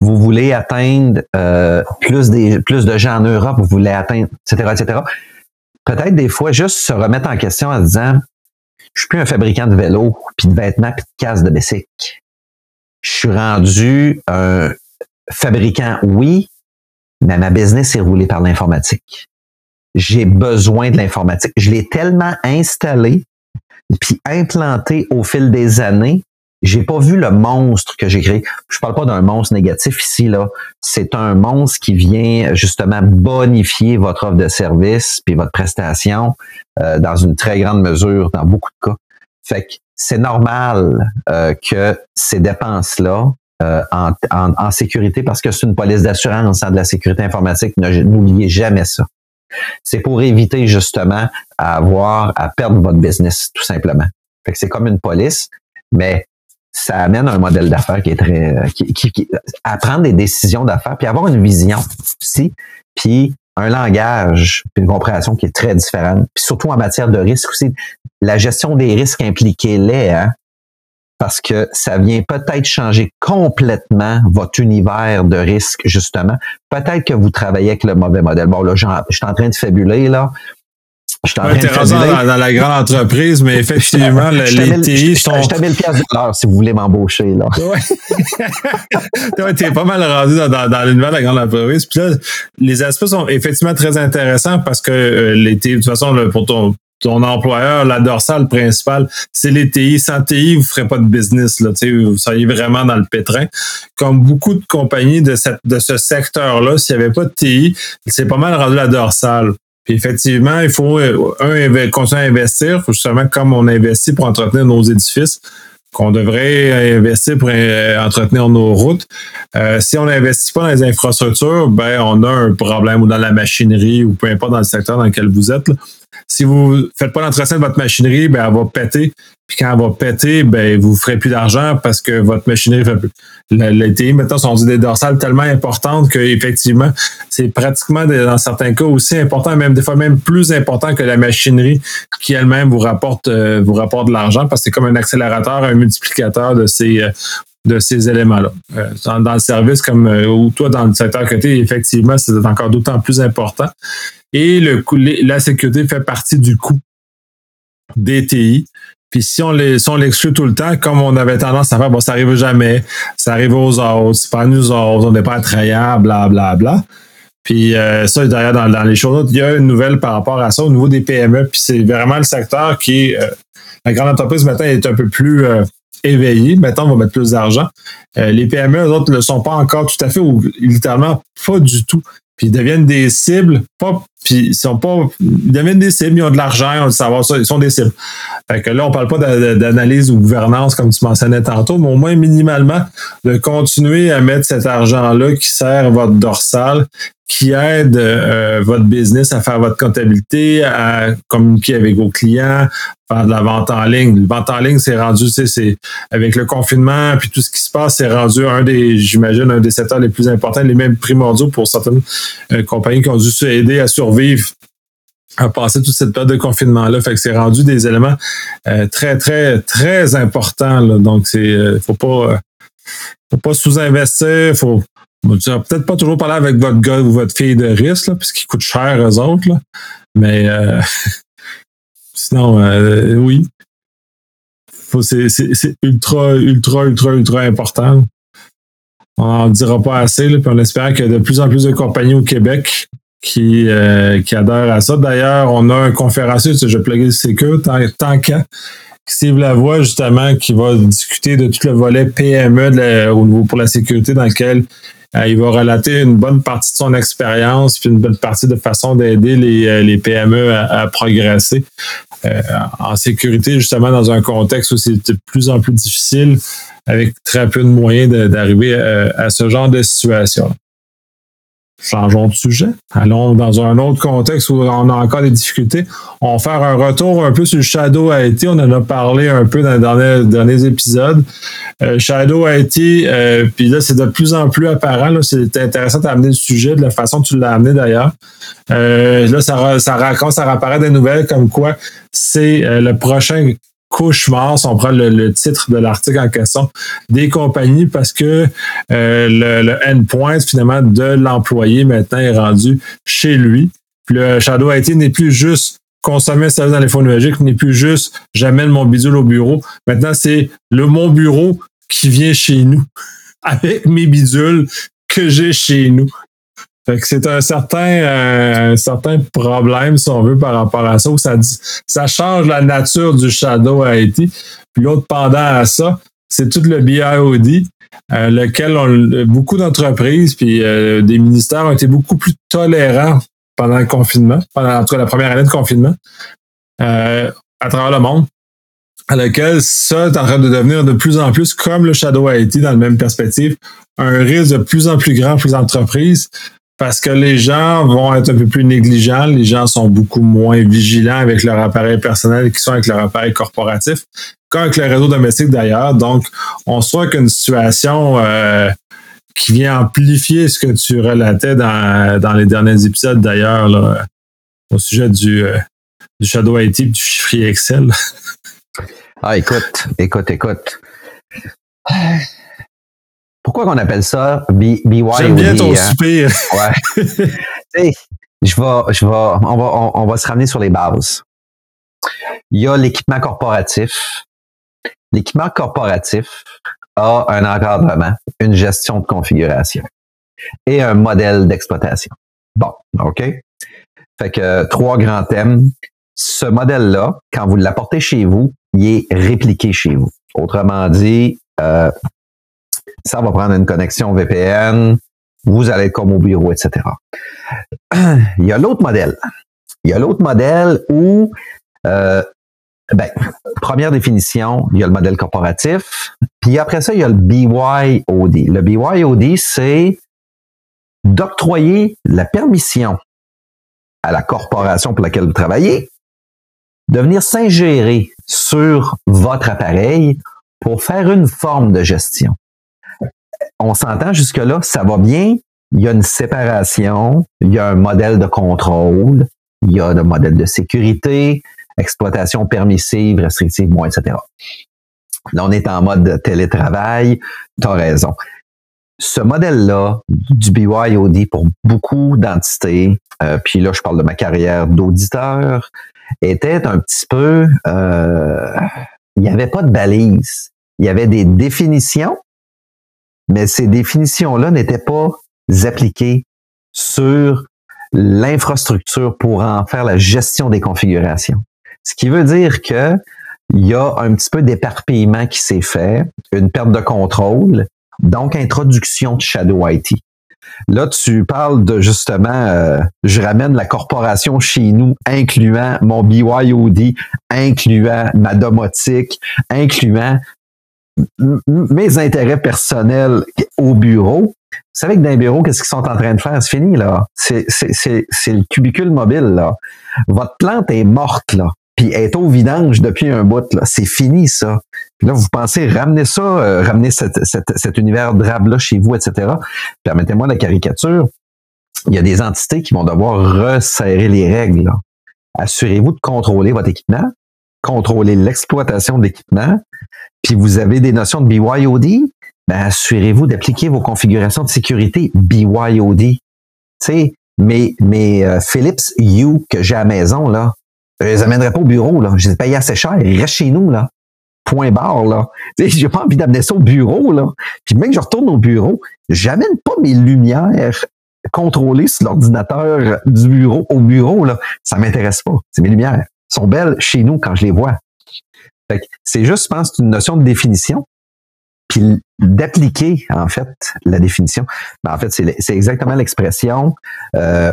Vous voulez atteindre euh, plus, des, plus de gens en Europe, vous voulez atteindre, etc., etc. Peut-être des fois juste se remettre en question en disant, je suis plus un fabricant de vélos, puis de vêtements, puis de casse de bicycle je suis rendu un fabricant, oui, mais ma business est roulée par l'informatique. J'ai besoin de l'informatique. Je l'ai tellement installé puis implanté au fil des années. J'ai pas vu le monstre que j'ai créé. Je parle pas d'un monstre négatif ici là. C'est un monstre qui vient justement bonifier votre offre de service puis votre prestation euh, dans une très grande mesure dans beaucoup de cas. Fait que c'est normal euh, que ces dépenses-là euh, en, en, sécurité, parce que c'est une police d'assurance hein, de la sécurité informatique, n'oubliez jamais ça. C'est pour éviter justement à avoir à perdre votre business, tout simplement. Fait que c'est comme une police, mais ça amène un modèle d'affaires qui est très euh, qui, qui, à prendre des décisions d'affaires puis avoir une vision aussi puis un langage, une compréhension qui est très différente. Puis surtout en matière de risque aussi, la gestion des risques impliqués les hein, parce que ça vient peut-être changer complètement votre univers de risque, justement. Peut-être que vous travaillez avec le mauvais modèle. Bon, là, je suis en train de fabuler, là. Je train de fabuler. Dans, la grande entreprise, mais effectivement, les TI sont... Je t'avais le pièce de l'heure si vous voulez m'embaucher, là. Ouais. t'es pas mal rendu dans, dans, l'univers de la grande entreprise. Puis là, les aspects sont effectivement très intéressants parce que euh, les TI, de toute façon, pour ton ton employeur, la dorsale principale, c'est les TI. Sans TI, vous ne ferez pas de business. Là, vous seriez vraiment dans le pétrin. Comme beaucoup de compagnies de, cette, de ce secteur-là, s'il n'y avait pas de TI, c'est pas mal rendu la dorsale. Puis effectivement, il faut, euh, un, continuer à investir, justement comme on investit pour entretenir nos édifices qu'on devrait investir pour euh, entretenir nos routes. Euh, si on n'investit pas dans les infrastructures, ben on a un problème ou dans la machinerie ou peu importe dans le secteur dans lequel vous êtes. Si vous faites pas l'entretien de votre machinerie, ben elle va péter. Puis quand elle va péter, ben vous ferez plus d'argent parce que votre machinerie fait plus. Les TI maintenant sont des dorsales tellement importantes qu'effectivement, c'est pratiquement dans certains cas aussi important, même des fois même plus important que la machinerie qui elle-même vous rapporte euh, vous rapporte de l'argent parce que c'est comme un accélérateur, un multiplicateur de ces euh, de ces éléments-là. Euh, dans, le service comme ou toi dans le secteur côté, effectivement, c'est encore d'autant plus important. Et le la sécurité fait partie du coût des TI. Puis si on les, si l'exclut tout le temps, comme on avait tendance à faire, bon, ça arrive jamais, ça arrive aux autres, c'est pas nous autres, on n'est pas attrayants, bla, bla, bla. Puis euh, ça, derrière, dans, dans les choses, il y a une nouvelle par rapport à ça au niveau des PME. Puis c'est vraiment le secteur qui est... Euh, la grande entreprise, maintenant, est un peu plus euh, éveillée. Maintenant, on va mettre plus d'argent. les PME, eux autres, ne le sont pas encore tout à fait, ou littéralement pas du tout. Puis ils deviennent des cibles, pas puis ils sont pas. Ils deviennent des cibles, ils ont de l'argent, ils ont savoir ça, ils sont des cibles. Fait que là, on parle pas d'analyse ou gouvernance, comme tu mentionnais tantôt, mais au moins minimalement, de continuer à mettre cet argent-là qui sert votre dorsal, qui aide euh, votre business à faire votre comptabilité, à communiquer avec vos clients, faire de la vente en ligne. La vente en ligne, c'est rendu, tu sais, c'est avec le confinement, puis tout ce qui se passe, c'est rendu un des, j'imagine, un des secteurs les plus importants, les mêmes primordiaux pour certaines euh, compagnies qui ont dû aider à survivre à passer toute cette période de confinement-là. Fait que c'est rendu des éléments euh, très, très, très importants. Donc, c'est faut pas faut pas sous-investir, faut peut-être pas toujours parler avec votre gars ou votre fille de risque, là, parce qu'ils coûtent cher eux autres. Mais euh, sinon, euh, oui. C'est ultra, ultra, ultra, ultra important. On n'en dira pas assez, puis on espère a de plus en plus de compagnies au Québec qui, euh, qui à ça. D'ailleurs, on a un conférencier, je vais plugger le sécu, tant, tant qu'à, Steve Lavoie, justement, qui va discuter de tout le volet PME au niveau pour la sécurité dans lequel euh, il va relater une bonne partie de son expérience, puis une bonne partie de façon d'aider les, euh, PME à, progresser euh, en sécurité, justement dans un contexte où c'est de plus en plus difficile, avec très peu de moyens d'arriver à, ce genre de situation. Changeons de sujet. Allons dans un autre contexte où on a encore des difficultés. On va faire un retour un peu sur Shadow IT. On en a parlé un peu dans les derniers, épisodes. Euh, Shadow IT, euh, puis là, c'est de plus en plus apparent. C'est intéressant d'amener le sujet de la façon dont tu l'as amené d'ailleurs. Euh, là, ça, ça raconte, ça rapparaît des nouvelles comme quoi c'est le prochain cauchemar, si on prend le, titre de l'article en question, des compagnies parce que euh, le, endpoint finalement de l'employé maintenant est rendu chez lui. Puis le Shadow IT n'est plus juste consommer un service dans les fonds numériques, n'est plus juste j'amène mon bidule au bureau. Maintenant, c'est le mon bureau qui vient chez nous avec mes bidules que j'ai chez nous. C'est un certain, euh, certain problème, si on veut, par rapport à ça, où ça, ça change la nature du Shadow IT. Puis l'autre pendant à ça, c'est tout le BIOD, euh, lequel beaucoup d'entreprises puis euh, des ministères ont été beaucoup plus tolérants pendant le confinement, pendant en tout cas la première année de confinement, à travers le monde, à lequel ça est en train de devenir de plus en plus comme le Shadow IT dans la même perspective, un risque de plus en plus grand pour les entreprises parce que les gens vont être un peu plus négligents, les gens sont beaucoup moins vigilants avec leur appareil personnel qu'ils sont avec leur appareil corporatif, qu'avec le réseau domestique d'ailleurs. Donc, on trouve qu'une situation euh, qui vient amplifier ce que tu relatais dans, les derniers épisodes d'ailleurs, au sujet du, euh, Shadow IT du chiffrier Excel. ah, écoute, écoute, écoute. Pourquoi qu'on appelle ça B BYOD? J'aime bien ton hein? Ouais. je vais, je vais, on va, on, va se ramener sur les bases. Il y a l'équipement corporatif. L'équipement corporatif a un encadrement, une gestion de configuration et un modèle d'exploitation. Bon, OK? Fait que trois grands thèmes. Ce modèle-là, quand vous l'apportez chez vous, il est répliqué chez vous. Autrement dit, euh, ça va prendre une connexion VPN, vous allez être comme au bureau, etc. Il y a l'autre modèle. Il y a l'autre modèle où, euh, ben, première définition, il y a le modèle corporatif, puis après ça, il y a le BYOD. Le BYOD, c'est d'octroyer la permission à la corporation pour laquelle vous travaillez de venir s'ingérer sur votre appareil pour faire une forme de gestion on s'entend jusque-là, ça va bien. Il y a une séparation, il y a un modèle de contrôle, il y a un modèle de sécurité, exploitation permissive, restrictive, moins, etc. Là, on est en mode télétravail. Tu as raison. Ce modèle-là du BYOD pour beaucoup d'entités, euh, puis là, je parle de ma carrière d'auditeur, était un petit peu... Euh, il n'y avait pas de balise. Il y avait des définitions, mais ces définitions-là n'étaient pas appliquées sur l'infrastructure pour en faire la gestion des configurations. Ce qui veut dire que il y a un petit peu d'éparpillement qui s'est fait, une perte de contrôle, donc introduction de Shadow IT. Là, tu parles de justement, euh, je ramène la corporation chez nous, incluant mon BYOD, incluant ma domotique, incluant mes intérêts personnels au bureau. Vous savez que dans les bureaux, qu'est-ce qu'ils sont en train de faire? C'est fini, là. C'est, le cubicule mobile, là. Votre plante est morte, là. Puis elle est au vidange depuis un bout, là. C'est fini, ça. Puis là, vous pensez ramener ça, euh, ramener cet univers drabe-là chez vous, etc. Permettez-moi la caricature. Il y a des entités qui vont devoir resserrer les règles. Assurez-vous de contrôler votre équipement, contrôler l'exploitation de l'équipement, puis vous avez des notions de BYOD, ben assurez-vous d'appliquer vos configurations de sécurité BYOD. Tu mes, mes euh, Philips U que j'ai à la maison, là, je les amènerai pas au bureau, là. Je les ai payés assez cher. Ils restent chez nous, là. Point barre, là. J'ai pas envie d'amener ça au bureau, là. Puis même que je retourne au bureau, j'amène pas mes lumières contrôlées sur l'ordinateur du bureau au bureau, là. Ça m'intéresse pas. C'est mes lumières. Sont belles chez nous quand je les vois. C'est juste, je pense, une notion de définition, puis d'appliquer, en fait, la définition. Ben, en fait, c'est exactement l'expression. Euh,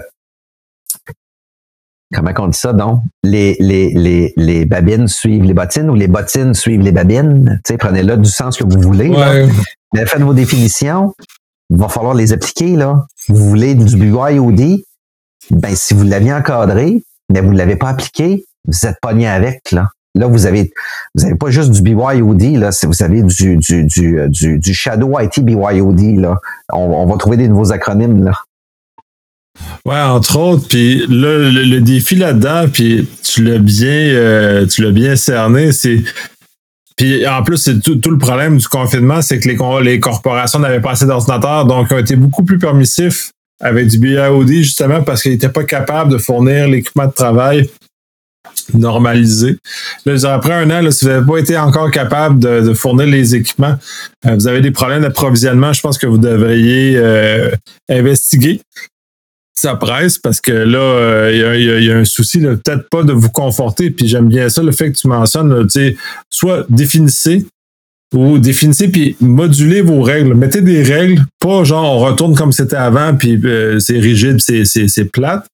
comment on dit ça, donc? Les, les, les, les babines suivent les bottines ou les bottines suivent les babines. prenez-le du sens que vous voulez. Mais faites vos définitions. Il va falloir les appliquer, là. Vous voulez du BYOD? Ben, si vous l'aviez encadré, mais vous ne l'avez pas appliqué, vous êtes pogné avec, là. Là, vous avez, vous avez pas juste du BYOD, là, vous avez du, du, du, euh, du, Shadow IT BYOD, là. On, va trouver des nouveaux acronymes, là. Ouais, entre autres, puis là, le, défi là-dedans, puis tu l'as bien, euh, tu l'as bien cerné, c'est puis en plus, c'est tout, le problème du confinement, c'est que les, les corporations n'avaient pas assez d'ordinateurs, donc ont été beaucoup plus permissifs avec du BYOD, justement parce qu'ils n'étaient pas capables de fournir l'équipement de travail normalisé. Là, après un an, si vous n'avez pas été encore capable de, fournir les équipements, euh, vous avez des problèmes d'approvisionnement, je pense que vous devriez euh, investiguer. Ça presse parce que là, euh, il y, a un souci, peut-être pas de vous conforter. Puis j'aime bien ça, le fait que tu mentionnes, soit définissez ou définissez puis modulez vos règles. Mettez des règles, pas genre on retourne comme c'était avant, puis euh, c'est rigide, c'est, c'est, plate,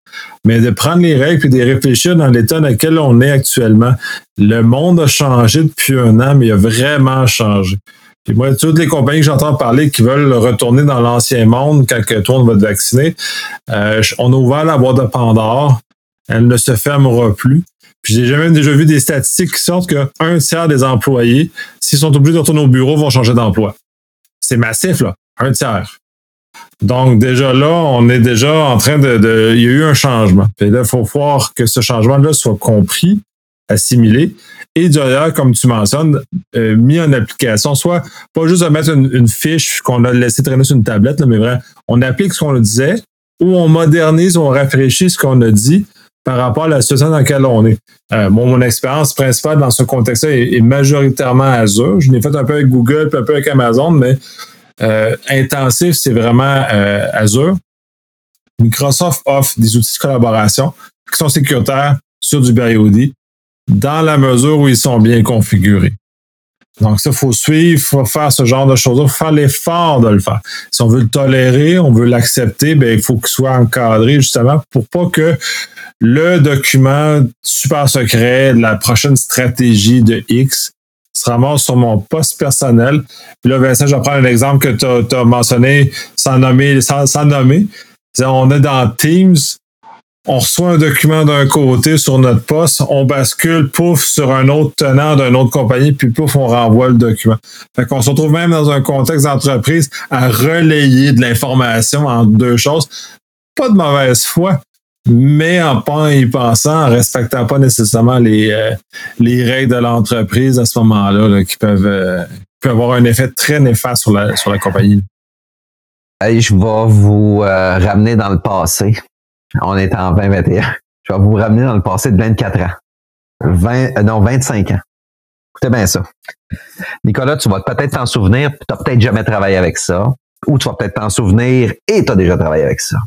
mais de prendre les règles puis de réfléchir dans l'état dans lequel on est actuellement. Le monde a changé depuis un an, mais il a vraiment changé. Puis moi, toutes les compagnies que j'entends parler qui veulent retourner dans l'ancien monde quand tout le monde va vacciné, euh, on a ouvert la boîte de Pandore. Elle ne se fermera plus. Puis j'ai jamais déjà vu des statistiques qui sortent qu'un tiers des employés, s'ils sont obligés de retourner au bureau, vont changer d'emploi. C'est massif, là. Un tiers. Donc, déjà là, on est déjà en train de. il y a eu un changement. Puis là, il faut voir que ce changement-là soit compris, assimilé, et d'ailleurs, comme tu mentionnes, euh, mis en application, soit pas juste à mettre une, fiche qu'on a laissé traîner sur une tablette, mais vraiment, on applique ce qu'on disait, ou on modernise, on rafraîchit ce qu'on a dit, par rapport à la situation dans laquelle on est. Euh, mon expérience principale dans ce contexte-là est, majoritairement Azure. Je l'ai fait un peu avec Google, un peu avec Amazon, mais euh, intensif, c'est vraiment euh, Azure. Microsoft offre des outils de collaboration qui sont sécuritaires sur du BYOD dans la mesure où ils sont bien configurés. Donc, ça, il faut suivre, il faut faire ce genre de choses il faut faire l'effort de le faire. Si on veut le tolérer, on veut l'accepter, ben, il faut qu'il soit encadré justement pour pas que le document super secret de la prochaine stratégie de X se ramasse sur mon poste personnel. Puis là, Vincent, je vais prendre un exemple que tu as, mentionné sans nommer, sans, nommer. On est dans Teams, on reçoit un document d'un côté sur notre poste, on bascule, pouf, sur un autre tenant d'une autre compagnie, puis pouf, on renvoie le document. Fait qu'on se retrouve même dans un contexte d'entreprise à relayer de l'information entre deux choses. Pas de mauvaise foi, mais en pas y pensant, en respectant pas nécessairement les, euh, les règles de l'entreprise à ce moment-là, qui peuvent, euh, peuvent avoir un effet très néfaste sur la, sur la compagnie. je vais vous euh, ramener dans le passé. On est en 2021. Je vais vous ramener dans le passé de 24 ans. 20, non, 25 ans. Écoutez bien ça. Nicolas, tu vas peut-être t'en souvenir, tu n'as peut-être jamais travaillé avec ça, ou tu vas peut-être t'en souvenir et tu as déjà travaillé avec ça.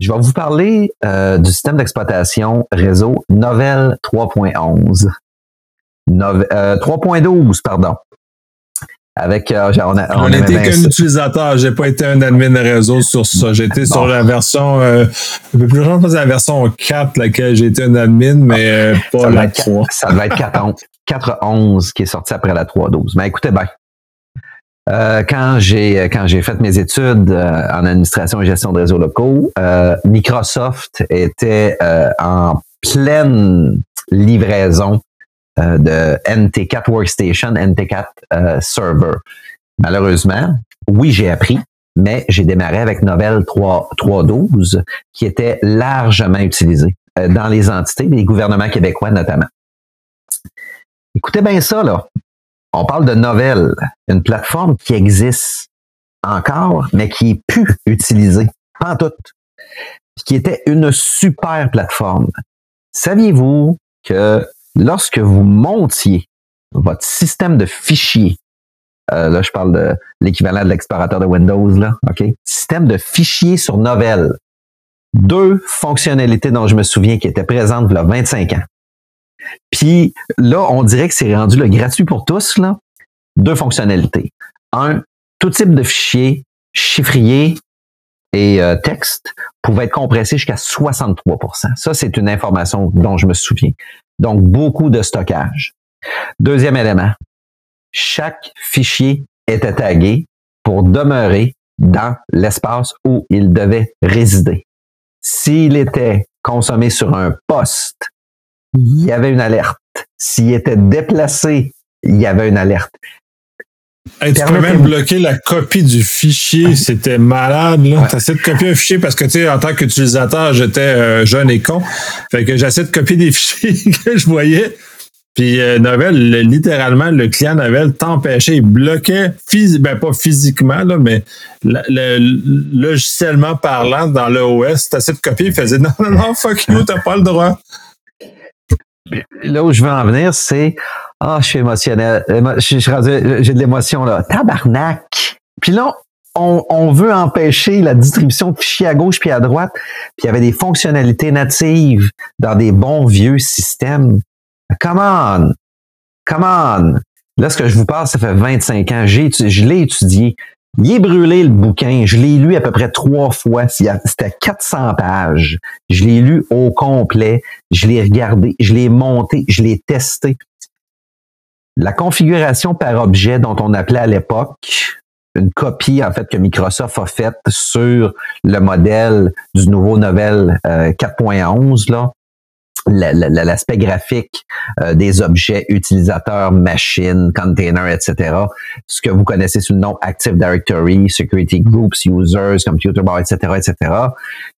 Je vais vous parler euh, du système d'exploitation réseau Novell 3.11. 3.12, pardon. avec euh, on, a, on, n'était qu'un utilisateur, j'ai pas été un admin de réseau sur ça. J'étais sur la version euh, plus pense la version 4 laquelle j'ai été un admin, mais pas la 3. Ça devait être 4.11 qui est sorti après la 3.12. Mais écoutez bien. Euh, quand j'ai quand j'ai fait mes études en administration et gestion de réseaux locaux, Microsoft était en pleine livraison euh, de NT4 Workstation, NT4 euh, Server. Malheureusement, oui, j'ai appris, mais j'ai démarré avec Novell 3.12 qui était largement utilisé euh, dans les entités des gouvernements québécois notamment. Écoutez bien ça, là. On parle de Novell, une plateforme qui existe encore, mais qui est plus utilisée, pas toute, qui était une super plateforme. Saviez-vous que lorsque vous montiez votre système de fichiers, euh, là je parle de l'équivalent de l'explorateur de Windows, là, OK? Système de fichiers sur Novell. Deux fonctionnalités dont je me souviens qui étaient présentes il y a 25 ans. Puis là, on dirait que c'est rendu gratuit pour tous, là. Deux fonctionnalités. Un, tout type de fichier chiffrier et euh, texte pouvait être compressé jusqu'à 63% Ça, c'est une information dont je me souviens. Donc, beaucoup de stockage. Deuxième élément, chaque fichier était tagué pour demeurer dans l'espace où il devait résider. S'il était consommé sur un poste, il y avait une alerte. S'il était déplacé, il y avait une alerte. tu peux même bloquer la copie du fichier, c'était malade. Là. T'essaies de copier un fichier parce que tu sais, en tant qu'utilisateur, j'étais euh, jeune et con. Fait que j'essaie de copier des fichiers que je voyais. Puis euh, Novel, littéralement, le client Novel t'empêchait, il bloquait, ben pas physiquement, là, mais logiciellement parlant, dans l'OS, t'essaies de copier, il faisait non, non, non, fuck you, t'as pas le droit. Là où je veux en venir, c'est ah, je suis émotionnel. J'ai de l'émotion là. Tabarnak. Puis là, on, veut empêcher la distribution de fichiers à gauche puis à droite. Puis il y avait des fonctionnalités natives dans des bons vieux systèmes. Come on! Come on! Là, ce que je vous parle, ça fait 25 ans. Je l'ai étudié. Il est brûlé le bouquin. Je l'ai lu à peu près trois fois. C'était 400 pages. Je l'ai lu au complet. Je l'ai regardé. Je l'ai monté. Je l'ai testé. La configuration par objet dont on appelait à l'époque une copie en fait que Microsoft a faite sur le modèle du nouveau Novell 4.11 euh, là l'aspect graphique euh, des objets utilisateurs, machines, containers, etc. Ce que vous connaissez sous le nom Active Directory, Security Groups, Users, Computer Bar, etc., etc.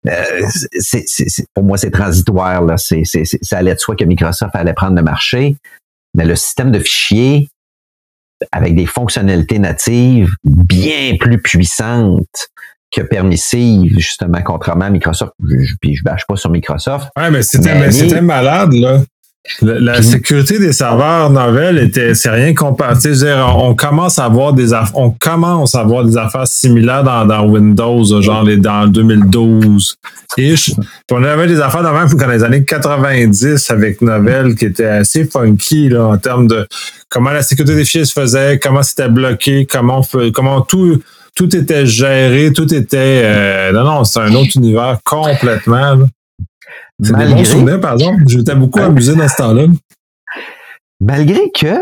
Euh, pour moi, c'est transitoire. Là. C'est, ça allait de soi que Microsoft allait prendre le marché. Mais le système de fichiers, avec des fonctionnalités natives bien plus puissantes permissive, justement, contrairement à Microsoft. puis je bâche pas sur Microsoft. Ouais, mais c'était malade, là. La, sécurité des serveurs nouvelles était, c'est rien comparé. On commence à avoir des affaires, on commence à avoir des affaires similaires dans, dans Windows, genre les, dans 2012 ish. on avait des affaires dans même dans les années 90 avec Novell qui étaient assez funky, là, en termes de comment la sécurité des fichiers se faisait, comment c'était bloqué, comment, comment tout, tout était géré, tout était. Euh, non, non, c'est un autre univers complètement. C'est des bons souvenirs, par exemple. J'étais beaucoup amusé dans ce temps-là. Malgré que,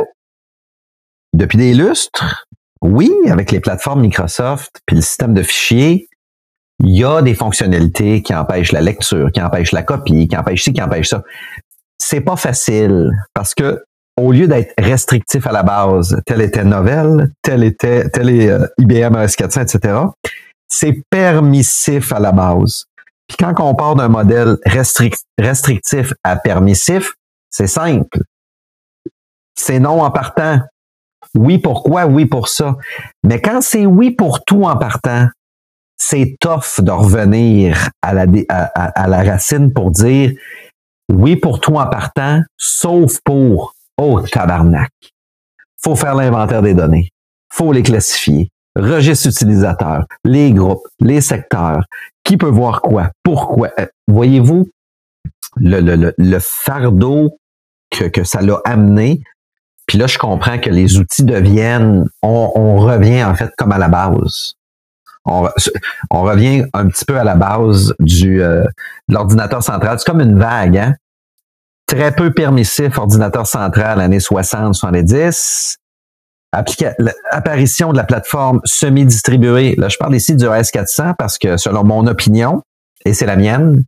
depuis des lustres, oui, avec les plateformes Microsoft puis le système de fichiers, il y a des fonctionnalités qui empêchent la lecture, qui empêchent la copie, qui empêchent ci, qui empêchent ça. C'est pas facile parce que au lieu d'être restrictif à la base, tel était Novell, tel était tel est IBM AS400, etc., c'est permissif à la base. Puis quand on part d'un modèle restrictif à permissif, c'est simple. C'est non en partant. Oui, pourquoi? Oui, pour ça. Mais quand c'est oui pour tout en partant, c'est tough de revenir à la, à la racine pour dire oui pour tout en partant, sauf pour Oh, tabarnak. Faut faire l'inventaire des données. Faut les classifier. Registre utilisateur, les groupes, les secteurs, qui peut voir quoi, pourquoi? Euh, voyez-vous le, fardeau que, ça l'a amené, Puis là, je comprends que les outils deviennent, on, revient en fait comme à la base. On, revient un petit peu à la base du euh, l'ordinateur central. C'est comme une vague, hein? Très peu permissif, ordinateur central, années 60, 70. apparition de la plateforme semi-distribuée. Là, je parle ici du S400 parce que selon mon opinion, et c'est la mienne,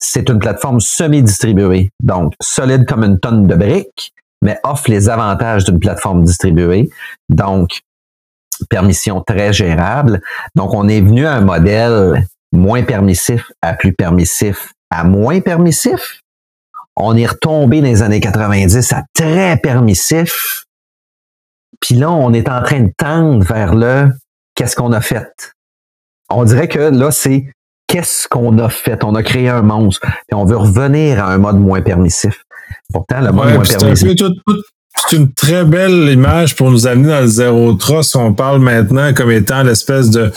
c'est une plateforme semi-distribuée. Donc, solide comme une tonne de briques, mais offre les avantages d'une plateforme distribuée. Donc, permission très gérable. Donc, on est venu à un modèle moins permissif à plus permissif à moins permissif. On est retombé dans les années 90 à très permissif. Puis là, on est en train de tendre vers le qu'est-ce qu'on a fait. On dirait que là, c'est qu'est-ce qu'on a fait? On a créé un monstre. Et on veut revenir à un mode moins permissif. Pourtant, le mode moins permissif. C'est une très belle image pour nous amener dans le zéro trust. On parle maintenant comme étant l'espèce de,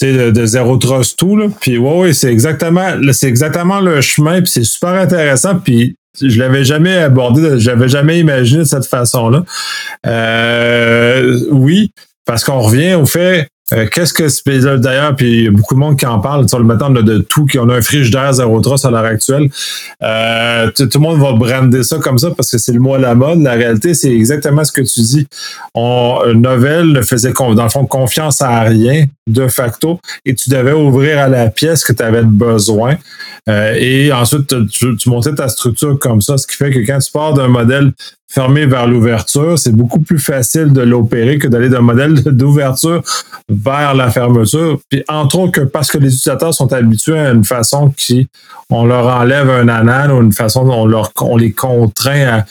de, de zéro trust tout. Là. Puis ouais, c'est exactement, c'est exactement le chemin. Puis c'est super intéressant. Puis je l'avais jamais abordé, je l'avais jamais imaginé de cette façon-là. Euh, oui, parce qu'on revient au fait euh, qu'est-ce que c'est d'ailleurs, puis il y a beaucoup de monde qui en parle sur le matin de, tout, qui on a un frigidaire zéro trust à l'heure actuelle. Euh, tout, le monde va brander ça comme ça parce que c'est le mot à la mode. La réalité, c'est exactement ce que tu dis. On, Novel ne faisait dans le fond confiance à rien de facto et tu devais ouvrir à la pièce que tu avais besoin. Euh, et ensuite, tu, tu montais ta structure comme ça, ce qui fait que quand tu pars d'un modèle fermé vers l'ouverture, c'est beaucoup plus facile de l'opérer que d'aller d'un modèle d'ouverture vers la fermeture. Puis entre autres que parce que les utilisateurs sont habitués à une façon qui on leur enlève un anan ou une façon dont on, leur, on les contraint à,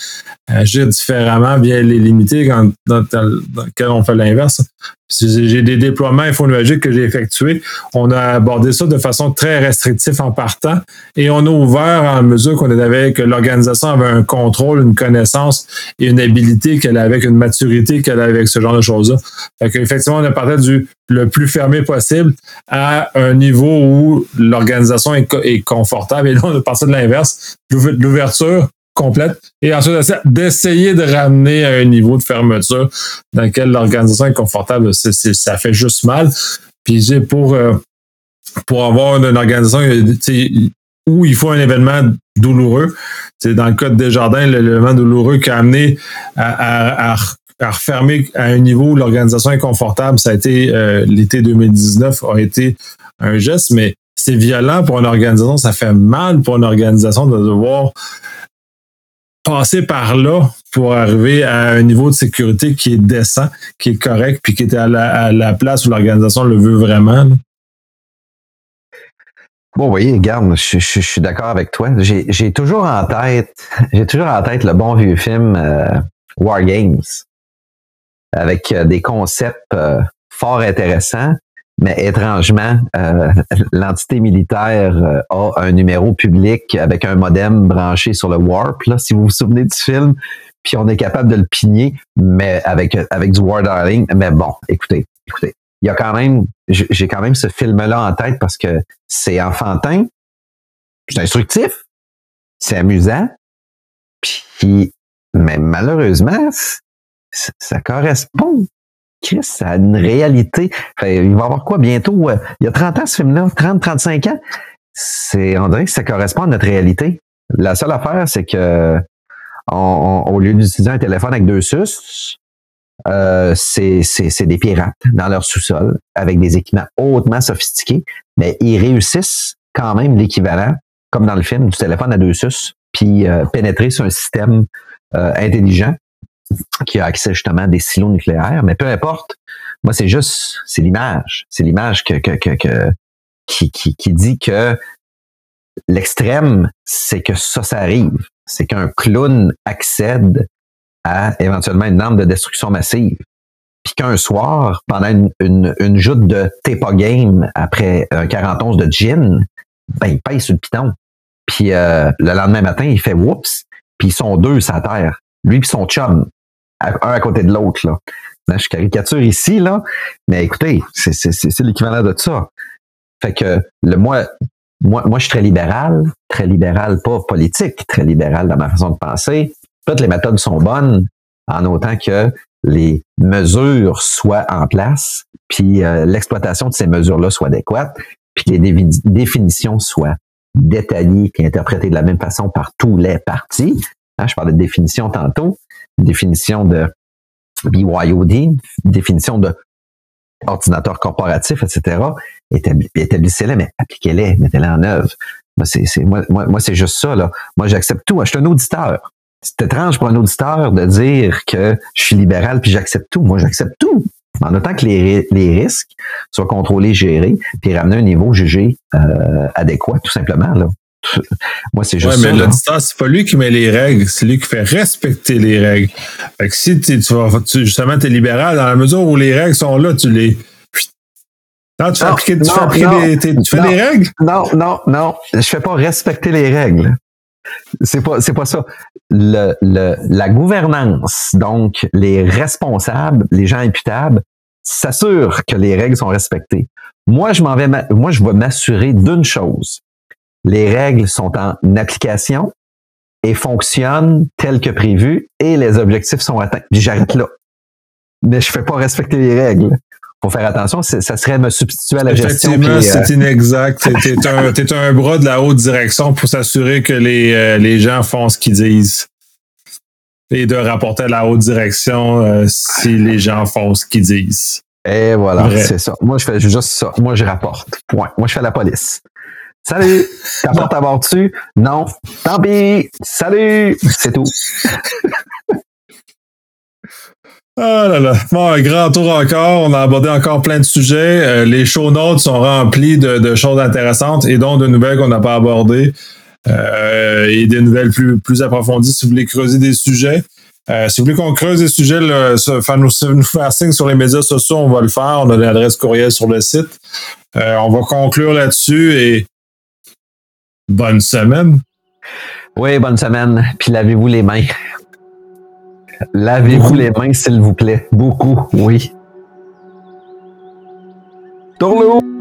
agir différemment via les limiter quand, dans, dans, lequel on fait l'inverse. J'ai des déploiements infonuagiques que j'ai effectués. On a abordé ça de façon très restrictive en partant et on a ouvert en mesure qu'on avait que l'organisation avait un contrôle, une connaissance et une habilité qu'elle avait, une maturité qu'elle avait avec ce genre de choses-là. Fait qu'effectivement, on a parti du le plus fermé possible à un niveau où l'organisation est, est, confortable. Et là, on a parti de l'inverse, l'ouverture complète et ensuite d'essayer de ramener à un niveau de fermeture dans lequel l'organisation est confortable, ça fait juste mal. Puis pour, euh, pour avoir une, organisation où il faut un événement douloureux, dans le cas de Desjardins, l'événement douloureux qui a amené à, à, à, refermer à un niveau où l'organisation est confortable, ça a été euh, l'été 2019 a été un geste, mais c'est violent pour une organisation, ça fait mal pour une organisation de devoir passer par là pour arriver à un niveau de sécurité qui est décent, qui est correct, puis qui est à la, place où l'organisation le veut vraiment. Bon, oui, regarde, je, suis d'accord avec toi. J'ai toujours en tête, j'ai toujours en tête le bon vieux film euh, War Games, avec euh, des concepts euh, fort intéressants, mais étrangement, euh, l'entité militaire euh, a un numéro public avec un modem branché sur le Warp, là, si vous vous souvenez du film, puis on est capable de le pigner, mais avec, avec du War Darling. Mais bon, écoutez, écoutez, il y a quand même, j'ai quand même ce film-là en tête parce que c'est enfantin, c'est instructif, c'est amusant, puis, mais malheureusement, ça correspond Chris, ça a une réalité. il va y avoir quoi bientôt? Euh, il y a 30 ans, ce film-là, 30, 35 ans? C'est, on dirait que ça correspond à notre réalité. La seule affaire, c'est que au lieu d'utiliser un téléphone avec deux sus, euh, c'est, des pirates dans leur sous-sol avec des équipements hautement sophistiqués, mais ils réussissent quand même l'équivalent, comme dans le film, du téléphone à deux sus, puis euh, pénétrer sur un système intelligent qui a accès justement à des silos nucléaires, mais peu importe. Moi, c'est juste, c'est l'image. C'est l'image que, qui, qui, qui dit que l'extrême, c'est que ça, ça arrive. C'est qu'un clown accède à éventuellement une arme de destruction massive. Puis qu'un soir, pendant une, une, une joute de Tepa Game après un 41 de gin, ben, il paye sur le piton. Puis euh, le lendemain matin, il fait whoops, puis ils sont deux la terre. Lui puis son chum un à côté de l'autre. Là. je caricature ici, là, mais écoutez, c'est l'équivalent de ça. Fait que le moi, moi, moi, je suis très libéral, très libéral, pas politique, très libéral dans ma façon de penser. Toutes les méthodes sont bonnes, en autant que les mesures soient en place, puis euh, l'exploitation de ces mesures-là soit adéquate, puis que les définitions soient détaillées et interprétées de la même façon par tous les partis. Hein, je parlais de définition tantôt, définition de BYOD, définition de ordinateur corporatif, etc. Établissez-les, mais appliquez-les, mettez-les en œuvre. Moi, c'est, moi, moi, c'est juste ça. Là. Moi, j'accepte tout. Je suis un auditeur. C'est étrange pour un auditeur de dire que je suis libéral puis j'accepte tout. Moi, j'accepte tout. En autant que les, risques soient contrôlés, gérés, puis ramenés à un niveau jugé euh, adéquat, tout simplement. Là. Moi, c'est juste ouais, mais l'auditeur, c'est pas lui qui met les règles, c'est lui qui fait respecter les règles. Fait que si tu, vas, justement, t'es libéral, dans la mesure où les règles sont là, tu les, non, tu fais, appliquer, tu fais, tu fais des règles? Non, non, non. Je fais pas respecter les règles. C'est pas, c'est pas ça. Le, le, la gouvernance, donc les responsables, les gens imputables, s'assurent que les règles sont respectées. Moi, je m'en vais, moi, je vais m'assurer d'une chose. Les règles sont en application et fonctionnent tel que prévu et les objectifs sont atteints. j'arrête là. Mais je fais pas respecter les règles faut faire attention, ça serait me substituer à la gestion. Effectivement, c'est euh, inexact. T'es un, es un bras de la haute direction pour s'assurer que les, euh, les gens font ce qu'ils disent. Et de rapporter à la haute direction euh, si les gens font ce qu'ils disent. Et voilà, c'est ça. Moi, je fais juste ça. Moi, je rapporte. Point. Moi, je fais la police. Salut! Ta porte dessus? Non. Tant pis! Salut! C'est tout. Ah là là. Bon, un grand tour encore. On a abordé encore plein de sujets. Euh, les show notes sont remplis de, choses intéressantes et donc de nouvelles qu'on n'a pas abordées. Euh, et des nouvelles plus, plus approfondies si vous voulez creuser des sujets. Euh, si vous voulez qu'on creuse des sujets, faire nous, faire signe sur les médias sociaux, on va le faire. On a l'adresse courriel sur le site. on va conclure là-dessus et bonne semaine. Oui, bonne semaine. Puis lavez-vous les mains. Lavez-vous les mains, s'il vous plaît. Beaucoup, oui. Tourne